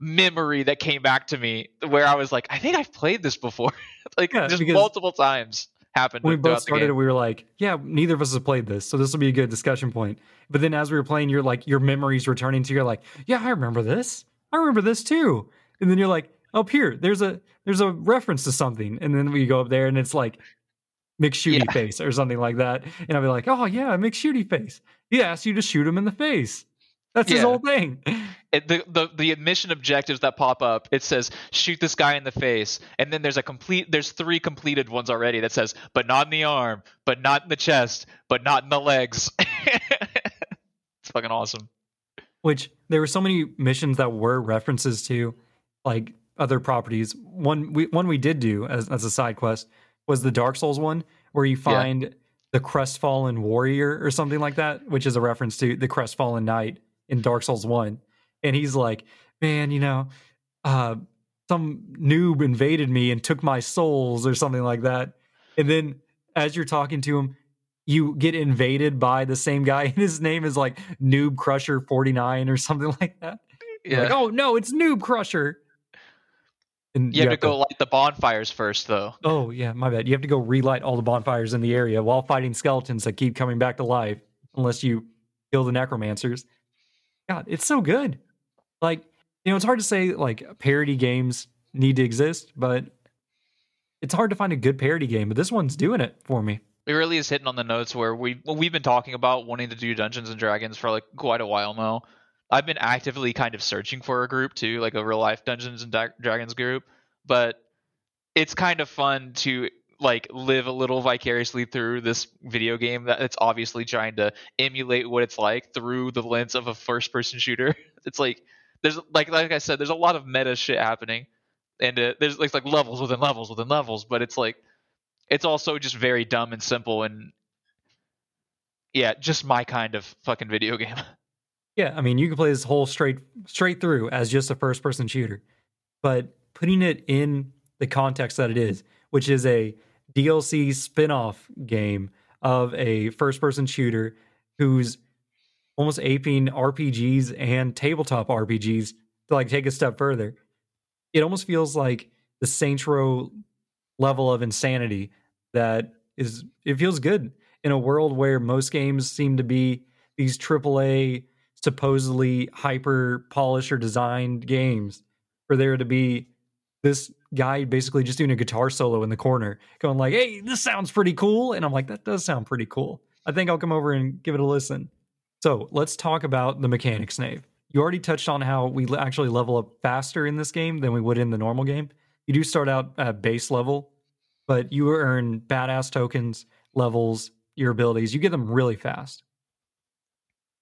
memory that came back to me, where I was like, "I think I've played this before." like,
Yeah,
just multiple times happened.
when we both started we were like, yeah, neither of us have played this, so this will be a good discussion point. But then as we were playing, you're like, your memories returning to you, you're like, yeah, I remember this. I remember this too. And then you're like, up here, there's a there's a reference to something, and then we go up there, and it's like McShooty
Yeah.
face or something like that, and I'll be like, oh yeah, McShooty face. He asked you to shoot him in the face. That's his whole thing.
it, the, the the mission objectives that pop up it says shoot this guy in the face and then there's a complete there's three completed ones already that says but not in the arm but not in the chest but not in the legs it's fucking awesome
which there were so many missions that were references to like other properties one we one we did do as, as a side quest was the dark souls one where you find the crestfallen warrior or something like that which is a reference to the crestfallen knight in dark souls 1 and he's like man you know uh some noob invaded me and took my souls or something like that. And then as you're talking to him you get invaded by the same guy and his name is like noob crusher 49 or something like that.
Yeah
like oh no it's noob crusher and
you have to go light the bonfires first though.
Oh yeah my bad. You have to go relight all the bonfires in the area while fighting skeletons that keep coming back to life unless you kill the necromancers. God it's so good. Like you know it's hard to say like parody games need to exist but it's hard to find a good parody game but this one's doing it for me.
It really is hitting on the notes where we well, we've been talking about wanting to do Dungeons and Dragons for like quite a while now. I've been actively kind of searching for a group too, like a real life Dungeons and Dragons group, but it's kind of fun to like live a little vicariously through this video game that it's obviously trying to emulate what it's like through the lens of a first person shooter. It's like there's like like I said, there's a lot of meta shit happening, and uh, there's like like levels within levels within levels, but it's like it's also just very dumb and simple and yeah, just my kind of fucking video game.
Yeah, I mean, you can play this whole straight straight through as just a first person shooter, but putting it in the context that it is, which is a DLC spin-off game of a first person shooter who's almost aping RPGs and tabletop RPGs to like take a step further. It almost feels like the Saints Row level of insanity that is it feels good in a world where most games seem to be these AAA supposedly hyper polished or designed games for there to be this guy basically just doing a guitar solo in the corner going like hey this sounds pretty cool. And i'm like that does sound pretty cool. I think i'll come over and give it a listen. So let's talk about the mechanics nave. You already touched on how we actually level up faster in this game than we would in the normal game. You do start out at base level but you earn badass tokens levels your abilities. You get them really fast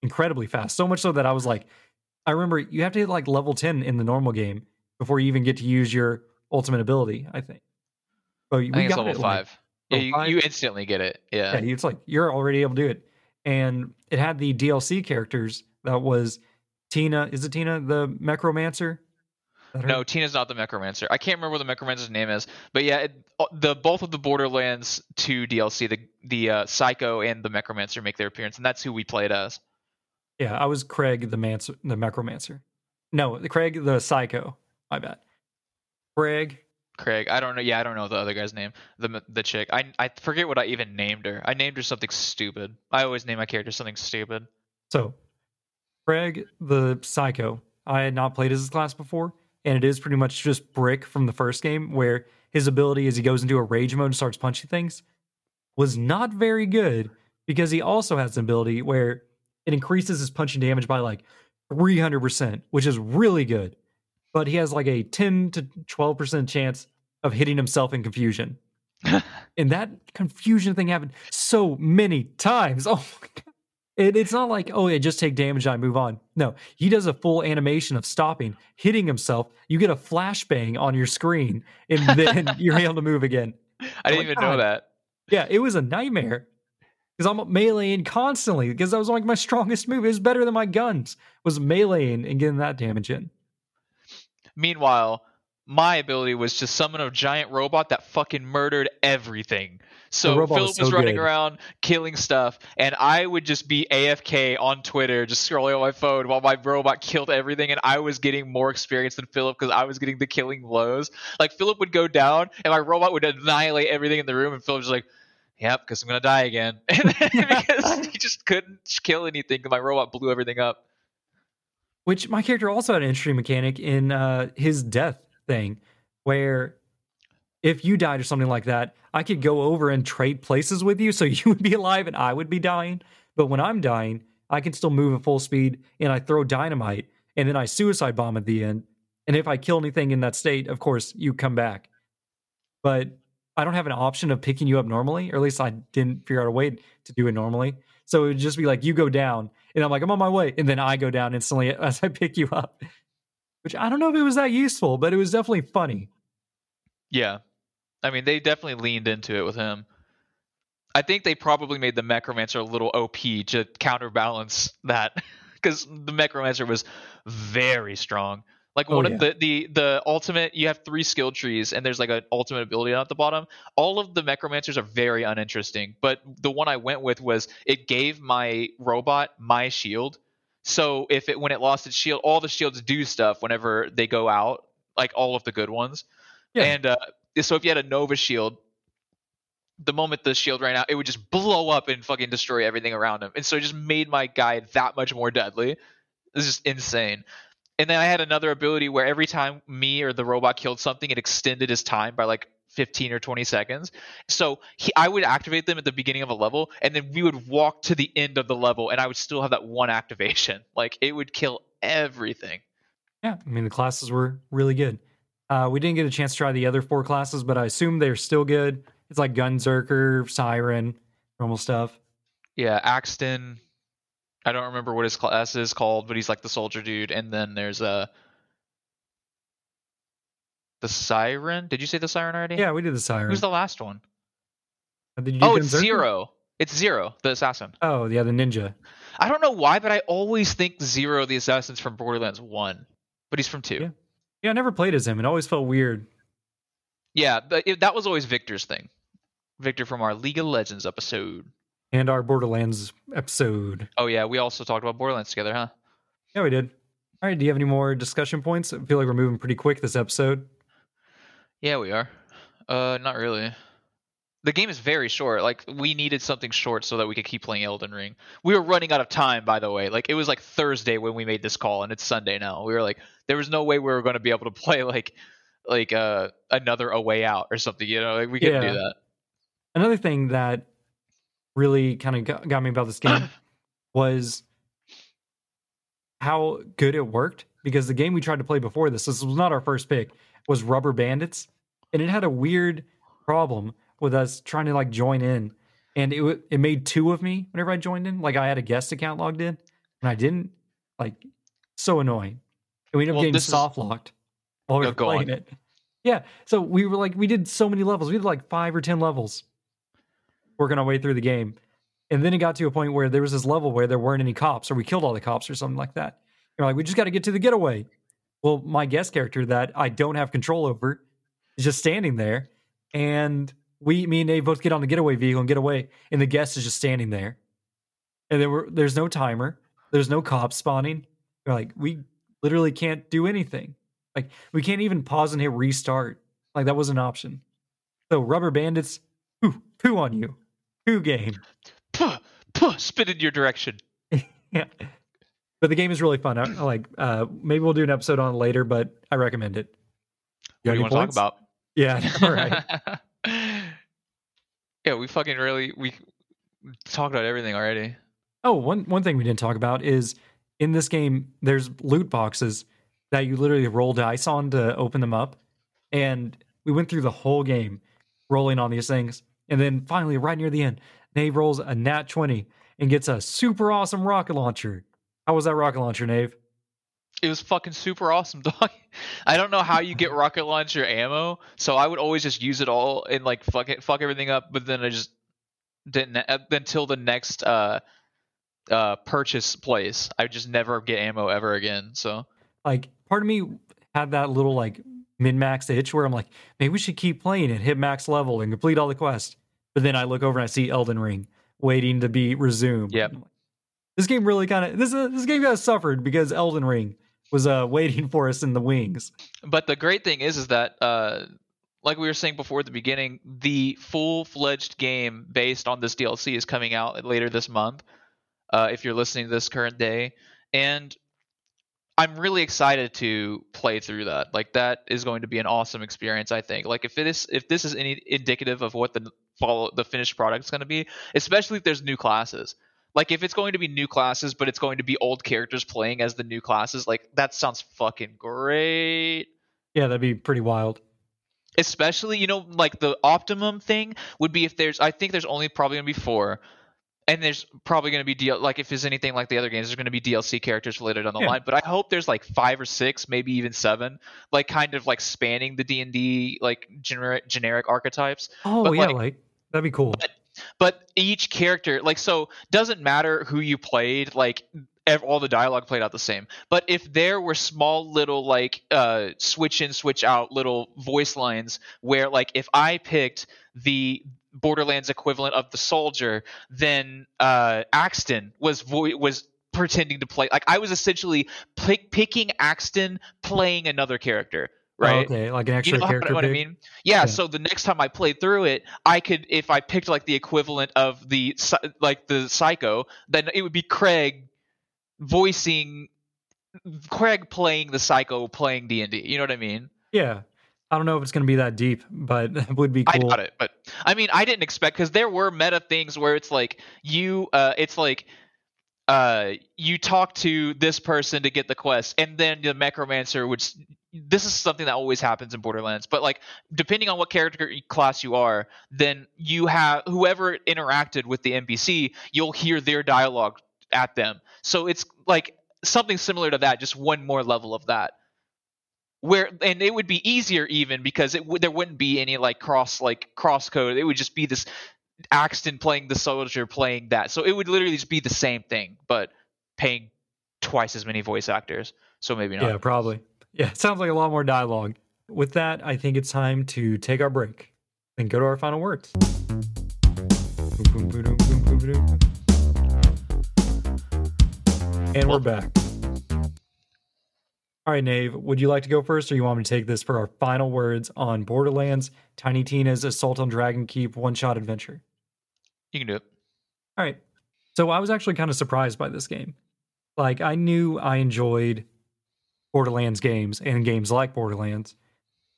incredibly fast. So much so that I was like, I remember you have to hit like level 10 in the normal game before you even get to use your ultimate ability, I think. But we
I think it's
got
level
it, like-
five. Yeah,
level
you,
five?
you instantly get it. Yeah.
yeah, it's like you're already able to do it. And it had the DLC characters that was Tina. Is it Tina, the Necromancer? Is that her?
No, Tina's not the Necromancer. I can't remember what the Necromancer's name is, but yeah, it, uh, the both of the Borderlands 2 DLC, the the uh, Psycho and the Necromancer make their appearance, and that's who we played as.
Yeah, I was Craig the Mancer, the Necromancer. No, Craig the Psycho. My bad. Craig.
Craig, I don't know. Yeah, I don't know the other guy's name. The the chick. I I forget what I even named her. I named her something stupid. I always name my character something stupid.
So, Craig the Psycho, I had not played as this class before, and it is pretty much just Brick from the first game, where his ability as he goes into a rage mode and starts punching things was not very good, because he also has an ability where it increases his punching damage by like 300%, which is really good. But he has like a 10 to 12% chance of hitting himself in confusion. and that confusion thing happened so many times. Oh my God. It, it's not like, oh, yeah, just take damage and I move on. No, he does a full animation of stopping, hitting himself. You get a flashbang on your screen, and then you're able to move again.
I didn't even know that.
Yeah, it was a nightmare because I'm meleeing constantly because that was like my strongest move. It was better than my guns. Was meleeing and getting that damage in.
Meanwhile, my ability was to summon a giant robot that fucking murdered everything. So Philip was, so running good. around killing stuff, and I would just be AFK on Twitter, just scrolling on my phone while my robot killed everything, and I was getting more experience than Philip because I was getting the killing blows. Like Philip would go down, and my robot would annihilate everything in the room, and Philip was like, "Yep, because I'm gonna die again," because he just couldn't kill anything. My robot blew everything up.
Which my character also had an interesting mechanic in uh, his death thing, where if you died or something like that, I could go over and trade places with you so you would be alive and I would be dying. But when I'm dying, I can still move at full speed and I throw dynamite and then I suicide bomb at the end. And if I kill anything in that state, of course, you come back. But I don't have an option of picking you up normally, or at least I didn't figure out a way to do it normally. So it would just be like you go down, and I'm like, I'm on my way. And then I go down instantly as I pick you up. Which I don't know if it was that useful, but it was definitely funny.
Yeah. I mean, they definitely leaned into it with him. I think they probably made the Mechromancer a little OP to counterbalance that because the Mechromancer was very strong. Like oh, one yeah. of the, the the ultimate, you have three skill trees, and there's like an ultimate ability at the bottom. All of the Mechromancers are very uninteresting, but the one I went with was it gave my robot my shield. So if it when it lost its shield, all the shields do stuff whenever they go out, like all of the good ones. Yeah. And uh, so if you had a Nova shield, the moment the shield ran out, it would just blow up and fucking destroy everything around him. And so it just made my guy that much more deadly. It's just insane. And then I had another ability where every time me or the robot killed something, it extended his time by like 15 or 20 seconds. So he, I would activate them at the beginning of a level, and then we would walk to the end of the level, and I would still have that one activation. Like it would kill everything.
Yeah, I mean the classes were really good. Uh, we didn't get a chance to try the other four classes, but I assume they're still good. It's like Gunzerker, Siren, normal stuff.
Yeah, Axton. I don't remember what his class is called, but he's like the soldier dude. And then there's a uh, the Siren. Did you say the Siren already?
Yeah, we did the Siren.
Who's the last one? oh, it's Zero. It's Zero, the assassin.
Oh, yeah, the ninja.
I don't know why, but I always think Zero, the assassin's from Borderlands One, but he's from Two.
Yeah. Yeah, I never played as him. It always felt weird.
Yeah, but it, that was always Victor's thing. Victor from our League of Legends episode.
And our Borderlands episode.
Oh, yeah. We also talked about Borderlands together, huh?
Yeah, we did. All right. Do you have any more discussion points? I feel like we're moving pretty quick this episode.
Yeah, we are. Uh, not really the game is very short. Like we needed something short so that we could keep playing Elden Ring. We were running out of time, by the way. Like it was like Thursday when we made this call, and it's Sunday now. We were like, there was no way we were going to be able to play like like uh another A Way Out or something. You know, like we couldn't yeah. do that.
Another thing that really kind of got, got me about this game was how good it worked. Because the game we tried to play before this, this was not our first pick, was Rubber Bandits, and it had a weird problem with us trying to like join in, and it it made two of me whenever I joined in. Like I had a guest account logged in, and I didn't. Like so annoying. And we ended up well, getting soft locked while we were playing on. it. Yeah. So we were like, we did so many levels. We did like five or ten levels, working our way through the game. And then it got to a point where there was this level where there weren't any cops, or we killed all the cops, or something like that. We're like, we just got to get to the getaway. Well, my guest character that I don't have control over is just standing there, and we, me and Dave both get on the getaway vehicle and get away, and the guest is just standing there. And there were there's no timer, there's no cops spawning. We're like, we literally can't do anything. Like we can't even pause and hit restart. Like that was an option. So rubber bandits, poo, poo on you. Poo game.
Puh, puh, spit in your direction.
yeah. But the game is really fun. I, I like uh maybe we'll do an episode on it later, but I recommend it.
You what do you want to talk about?
Yeah. All right.
yeah, we fucking really we talked about everything already.
Oh, one one thing we didn't talk about is in this game there's loot boxes that you literally roll dice on to open them up. And we went through the whole game rolling on these things. And then finally, right near the end, Nave rolls a nat 20 and gets a super awesome rocket launcher. How was that rocket launcher, Nave?
It was fucking super awesome, dog. I don't know how you get rocket launcher ammo, so I would always just use it all and like fuck it, fuck everything up. But then I just didn't uh, until the next uh uh purchase place. I just never get ammo ever again. So
like, part of me had that little like min max itch where I'm like, maybe we should keep playing and hit max level and complete all the quests. But then I look over and I see Elden Ring waiting to be resumed.
Yep.
This game really kind of this uh, this game got suffered because Elden Ring was uh waiting for us in the wings.
But the great thing is, is that uh, like we were saying before at the beginning, the full fledged game based on this DLC is coming out later this month. Uh, if you're listening to this current day, and I'm really excited to play through that. Like that is going to be an awesome experience. I think. Like if it is, if this is any indicative of what the follow the finished product is going to be, especially if there's new classes. Like if it's going to be new classes, but it's going to be old characters playing as the new classes, like that sounds fucking great.
Yeah, that'd be pretty wild.
Especially, you know, like the optimum thing would be if there's. I think there's only probably gonna be four and there's probably going to be DL- like if there's anything like the other games, there's going to be DLC characters related on the yeah. line. But I hope there's like five or six, maybe even seven, like kind of like spanning the D and D like generic generic archetypes.
Oh
but,
yeah, like, like, that'd be cool.
But, but each character, like so, doesn't matter who you played. Like all the dialogue played out the same. But if there were small little like uh, switch in, switch out little voice lines where like if I picked the Borderlands equivalent of the soldier, then uh, Axton was vo- was pretending to play. Like I was essentially pick, picking Axton playing another character. Oh, right.
Oh, okay, like an extra
you know
character.
What, I mean? Yeah, yeah, So the next time I played through it, I could, if I picked like the equivalent of the like the Psycho, then it would be Craig voicing Craig playing the Psycho, playing D and D. You know what I mean?
Yeah. I don't know if it's going to be that deep, but it would be cool.
I doubt it, but I mean, I didn't expect because there were meta things where it's like you, uh, it's like uh, you talk to this person to get the quest, and then the necromancer would. This is something that always happens in Borderlands, but like depending on what character class you are, then you have whoever interacted with the NPC, you'll hear their dialogue at them. So it's like something similar to that, just one more level of that where and it would be easier even because it would there wouldn't be any like cross like cross code. It would just be this Axton playing the soldier playing that. So it would literally just be the same thing, but paying twice as many voice actors. So maybe not.
Yeah, probably. Yeah, it sounds like a lot more dialogue. With that, I think it's time to take our break and go to our final words. And we're back. All right, Nave, would you like to go first, or you want me to take this for our final words on Borderlands Tiny Tina's Assault on Dragon Keep one shot adventure?
You can do it.
All right. So I was actually kind of surprised by this game. Like, I knew I enjoyed Borderlands games and games like Borderlands,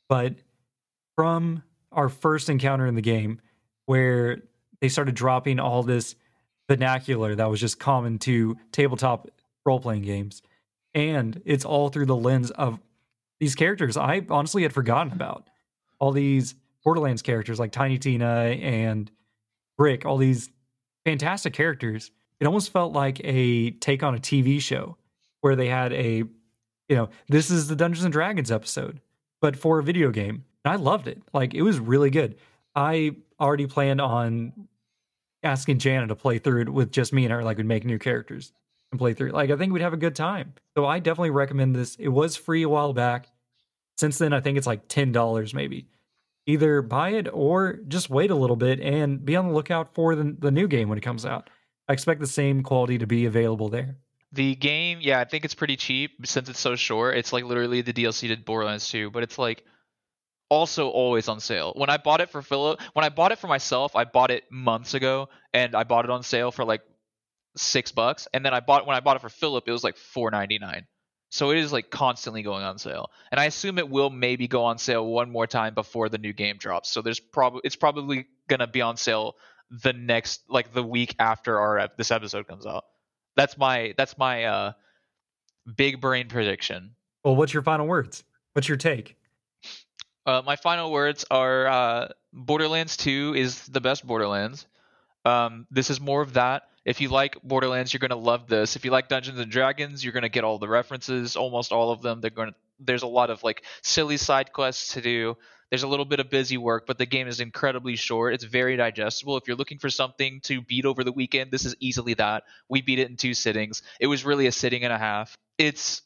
but from our first encounter in the game, where they started dropping all this vernacular that was just common to tabletop role playing games and it's all through the lens of these characters I honestly had forgotten about. All these Borderlands characters like Tiny Tina and Brick, all these fantastic characters. It almost felt like a take on a TV show where they had a, you know, this is the Dungeons and Dragons episode, but for a video game. And I loved it. Like it was really good. I already planned on asking Jana to play through it with just me and her, like would make new characters and play through. Like I think we'd have a good time. So I definitely recommend this. It was free a while back. Since then, I think it's like ten dollars maybe. Either buy it or just wait a little bit and be on the lookout for the, the new game when it comes out. I expect the same quality to be available there.
The game, yeah, I think it's pretty cheap since it's so short. It's like literally the DLC to Borderlands 2, but it's like also always on sale. When I bought it for Philip, when I bought it for myself, I bought it months ago and I bought it on sale for like six bucks, and then I bought when I bought it for Philip, it was like four ninety nine. So it is like constantly going on sale, and I assume it will maybe go on sale one more time before the new game drops. So there's probably it's probably gonna be on sale the next like the week after our this episode comes out. That's my that's my uh big brain prediction.
Well, what's your final words? What's your take?
Uh, my final words are uh, Borderlands 2 is the best Borderlands. Um, this is more of that. If you like Borderlands, you're gonna love this. If you like Dungeons and Dragons, you're gonna get all the references, almost all of them. They're going to there's a lot of like silly side quests to do. There's a little bit of busy work, but the game is incredibly short. It's very digestible. If you're looking for something to beat over the weekend, this is easily that. We beat it in two sittings. It was really a sitting and a half. It's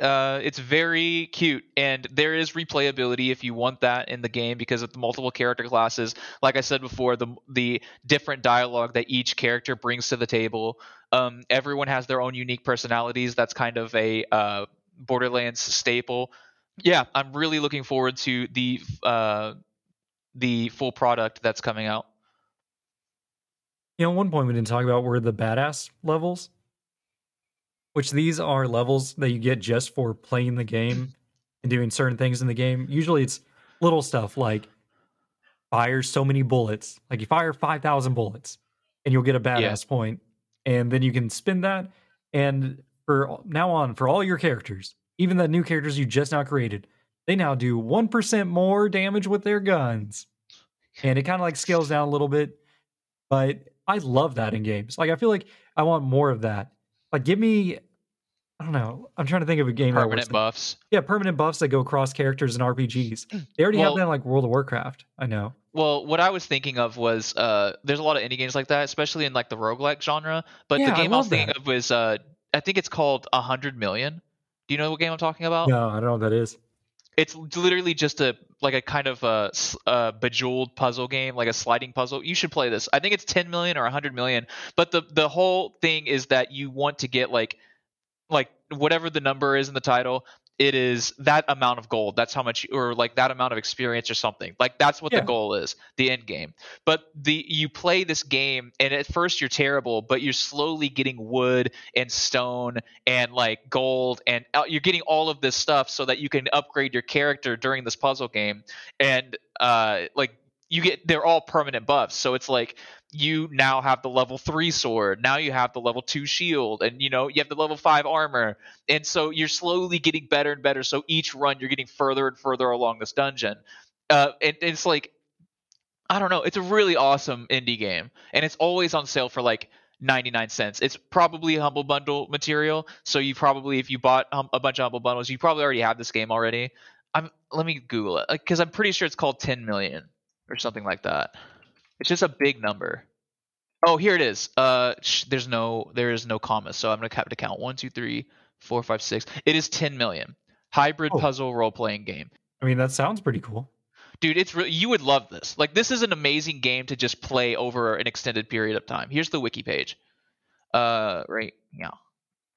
uh, it's very cute, and there is replayability if you want that in the game because of the multiple character classes. Like I said before, the the different dialogue that each character brings to the table. Um, everyone has their own unique personalities. That's kind of a uh, Borderlands staple. Yeah, I'm really looking forward to the uh, the full product that's coming out.
You know, one point we didn't talk about were the badass levels, which these are levels that you get just for playing the game and doing certain things in the game. Usually it's little stuff like fire so many bullets. Like you fire 5,000 bullets and you'll get a badass
Yeah.
point, And then you can spin that. And for now on, for all your characters, even the new characters you just now created, they now do 1% more damage with their guns. And it kind of like scales down a little bit. But I love that in games. Like I feel like I want more of that. Like give me I don't know. I'm trying to think of a game
permanent buffs.
Yeah, permanent buffs that go across characters and RPGs. They already have that in like World of Warcraft. I know.
Well, what I was thinking of was uh, there's a lot of indie games like that, especially in like the roguelike genre. But
Yeah,
the game I, was thinking
that.
of was uh, I think it's called A Hundred Million. Do you know what game I'm talking about?
No, I don't know what that is.
It's literally just a like a kind of a bejeweled puzzle game, like a sliding puzzle. You should play this. I think it's 10 million or 100 million. But the the whole thing is that you want to get like like whatever the number is in the title it is that amount of gold. That's how much or like that amount of experience or something. Like that's what
Yeah.
the goal is the end game. But the you play this game and at first you're terrible but you're slowly getting wood and stone and like gold and uh, you're getting all of this stuff so that you can upgrade your character during this puzzle game. And uh like you get they're all permanent buffs. So it's like you now have the level 3 sword. Now you have the level 2 shield and you know you have the level 5 armor. And so you're slowly getting better and better. So each run you're getting further and further along this dungeon. Uh, and it's like i don't know. It's a really awesome indie game. And it's always on sale for like 99 cents. It's probably humble bundle material. So you probably if you bought a bunch of humble bundles you probably already have this game already. I'm let me google it. Because i'm pretty sure it's called 10 million or something like that it's just a big number. Oh here it is. Uh sh- there's no there is no comma so i'm gonna have to count. One two three four five six. It is 10 million. Hybrid
Oh.
puzzle role-playing game.
I mean, that sounds pretty cool.
dude it's re- you would love this. Like this is an amazing game to just play over an extended period of time. Here's the wiki page. Uh right yeah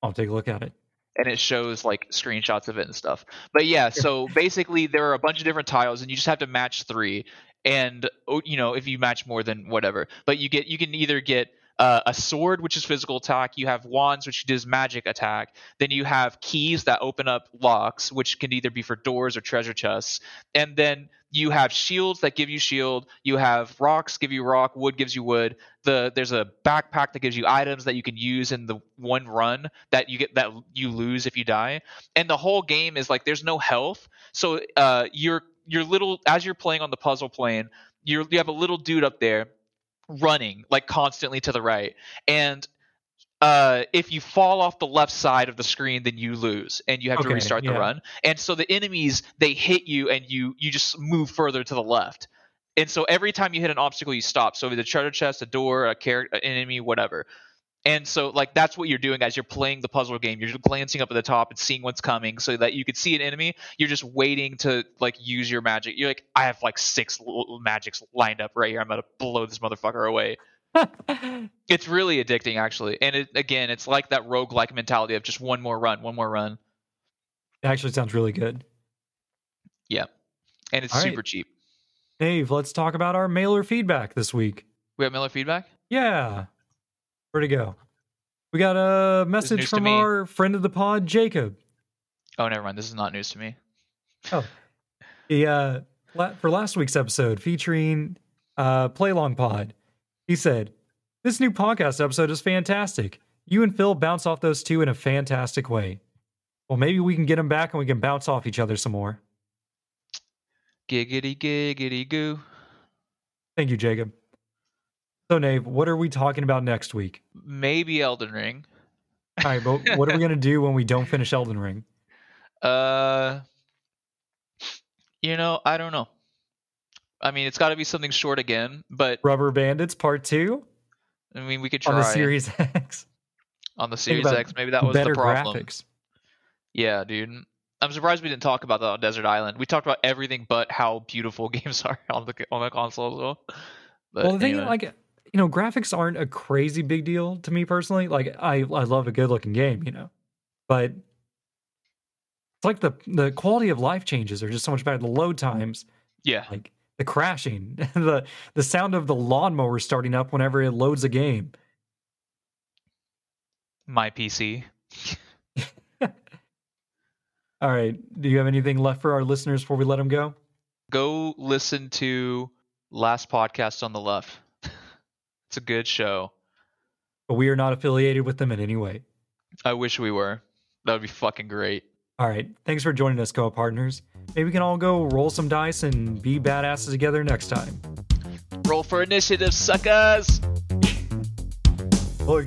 I'll take a look at it.
and it shows like screenshots of it and stuff. But yeah, so basically there are a bunch of different tiles and you just have to match 3 and oh, you know, if you match more than whatever. But you get you can either get uh, a sword which is physical attack, you have wands which does magic attack, then you have keys that open up locks which can either be for doors or treasure chests. And then you have shields that give you shield, you have rocks give you rock, wood gives you wood. The there's a backpack that gives you items that you can use in the one run that you get that you lose if you die and the whole game is like there's no health so uh you're you're little as you're playing on the puzzle plane you're you have a little dude up there running like constantly to the right. And uh if you fall off the left side of the screen then you lose and you have to
Okay,
restart the
yeah.
run. And so the enemies they hit you and you you just move further to the left. And so every time you hit an obstacle you stop. So the treasure chest a door a character an enemy whatever and so like that's what you're doing as you're playing the puzzle game you're just glancing up at the top and seeing what's coming so that you could see an enemy you're just waiting to like use your magic you're like i have like six l- magics lined up right here i'm gonna blow this motherfucker away it's really addicting actually and it, again it's like that rogue-like mentality of just one more run one more run
It actually sounds really good. Yeah.
And it's
All right.
super cheap
Dave, let's talk about our mailer feedback this week.
we have mailer feedback
Yeah. Where'd it go? We got a message from our friend of the pod, Jacob.
oh never mind this is not news to me
He, uh, la- for last week's episode featuring uh, Play Long Pod, He said, This new podcast episode is fantastic. You and Phil bounce off those two in a fantastic way. Well, maybe we can get them back and we can bounce off each other some more.
Giggity giggity goo.
Thank you, Jacob. So, Nave, what are we talking about next week?
Maybe Elden Ring.
All right, but what are we going to do when we don't finish Elden Ring?
Uh, you know, I don't know. I mean, it's got to be something short again, but
Rubber Bandits Part 2
I mean, we could try
on the Series X.
on the Series X. Maybe that was the problem.
graphics.
Yeah, dude. I'm surprised we didn't talk about that on Desert Island. We talked about everything but how beautiful games are on the on the console as well. But
well, the thing, like, you know, graphics aren't a crazy big deal to me personally. Like, I I love a good looking game, you know, but it's like the the quality of life changes are just so much better. The load times,
yeah,
like the crashing, the the sound of the lawnmower starting up whenever it loads a game.
my PC.
All right, do you have anything left for our listeners before we let them go?
Go listen to last podcast on the left. It's a good show.
But we are not affiliated with them in any way.
I wish we were. That would be fucking great.
All right, thanks for joining us, co partners. Maybe we can all go roll some dice and be badasses together next time.
Roll for initiative, suckers!
Bye.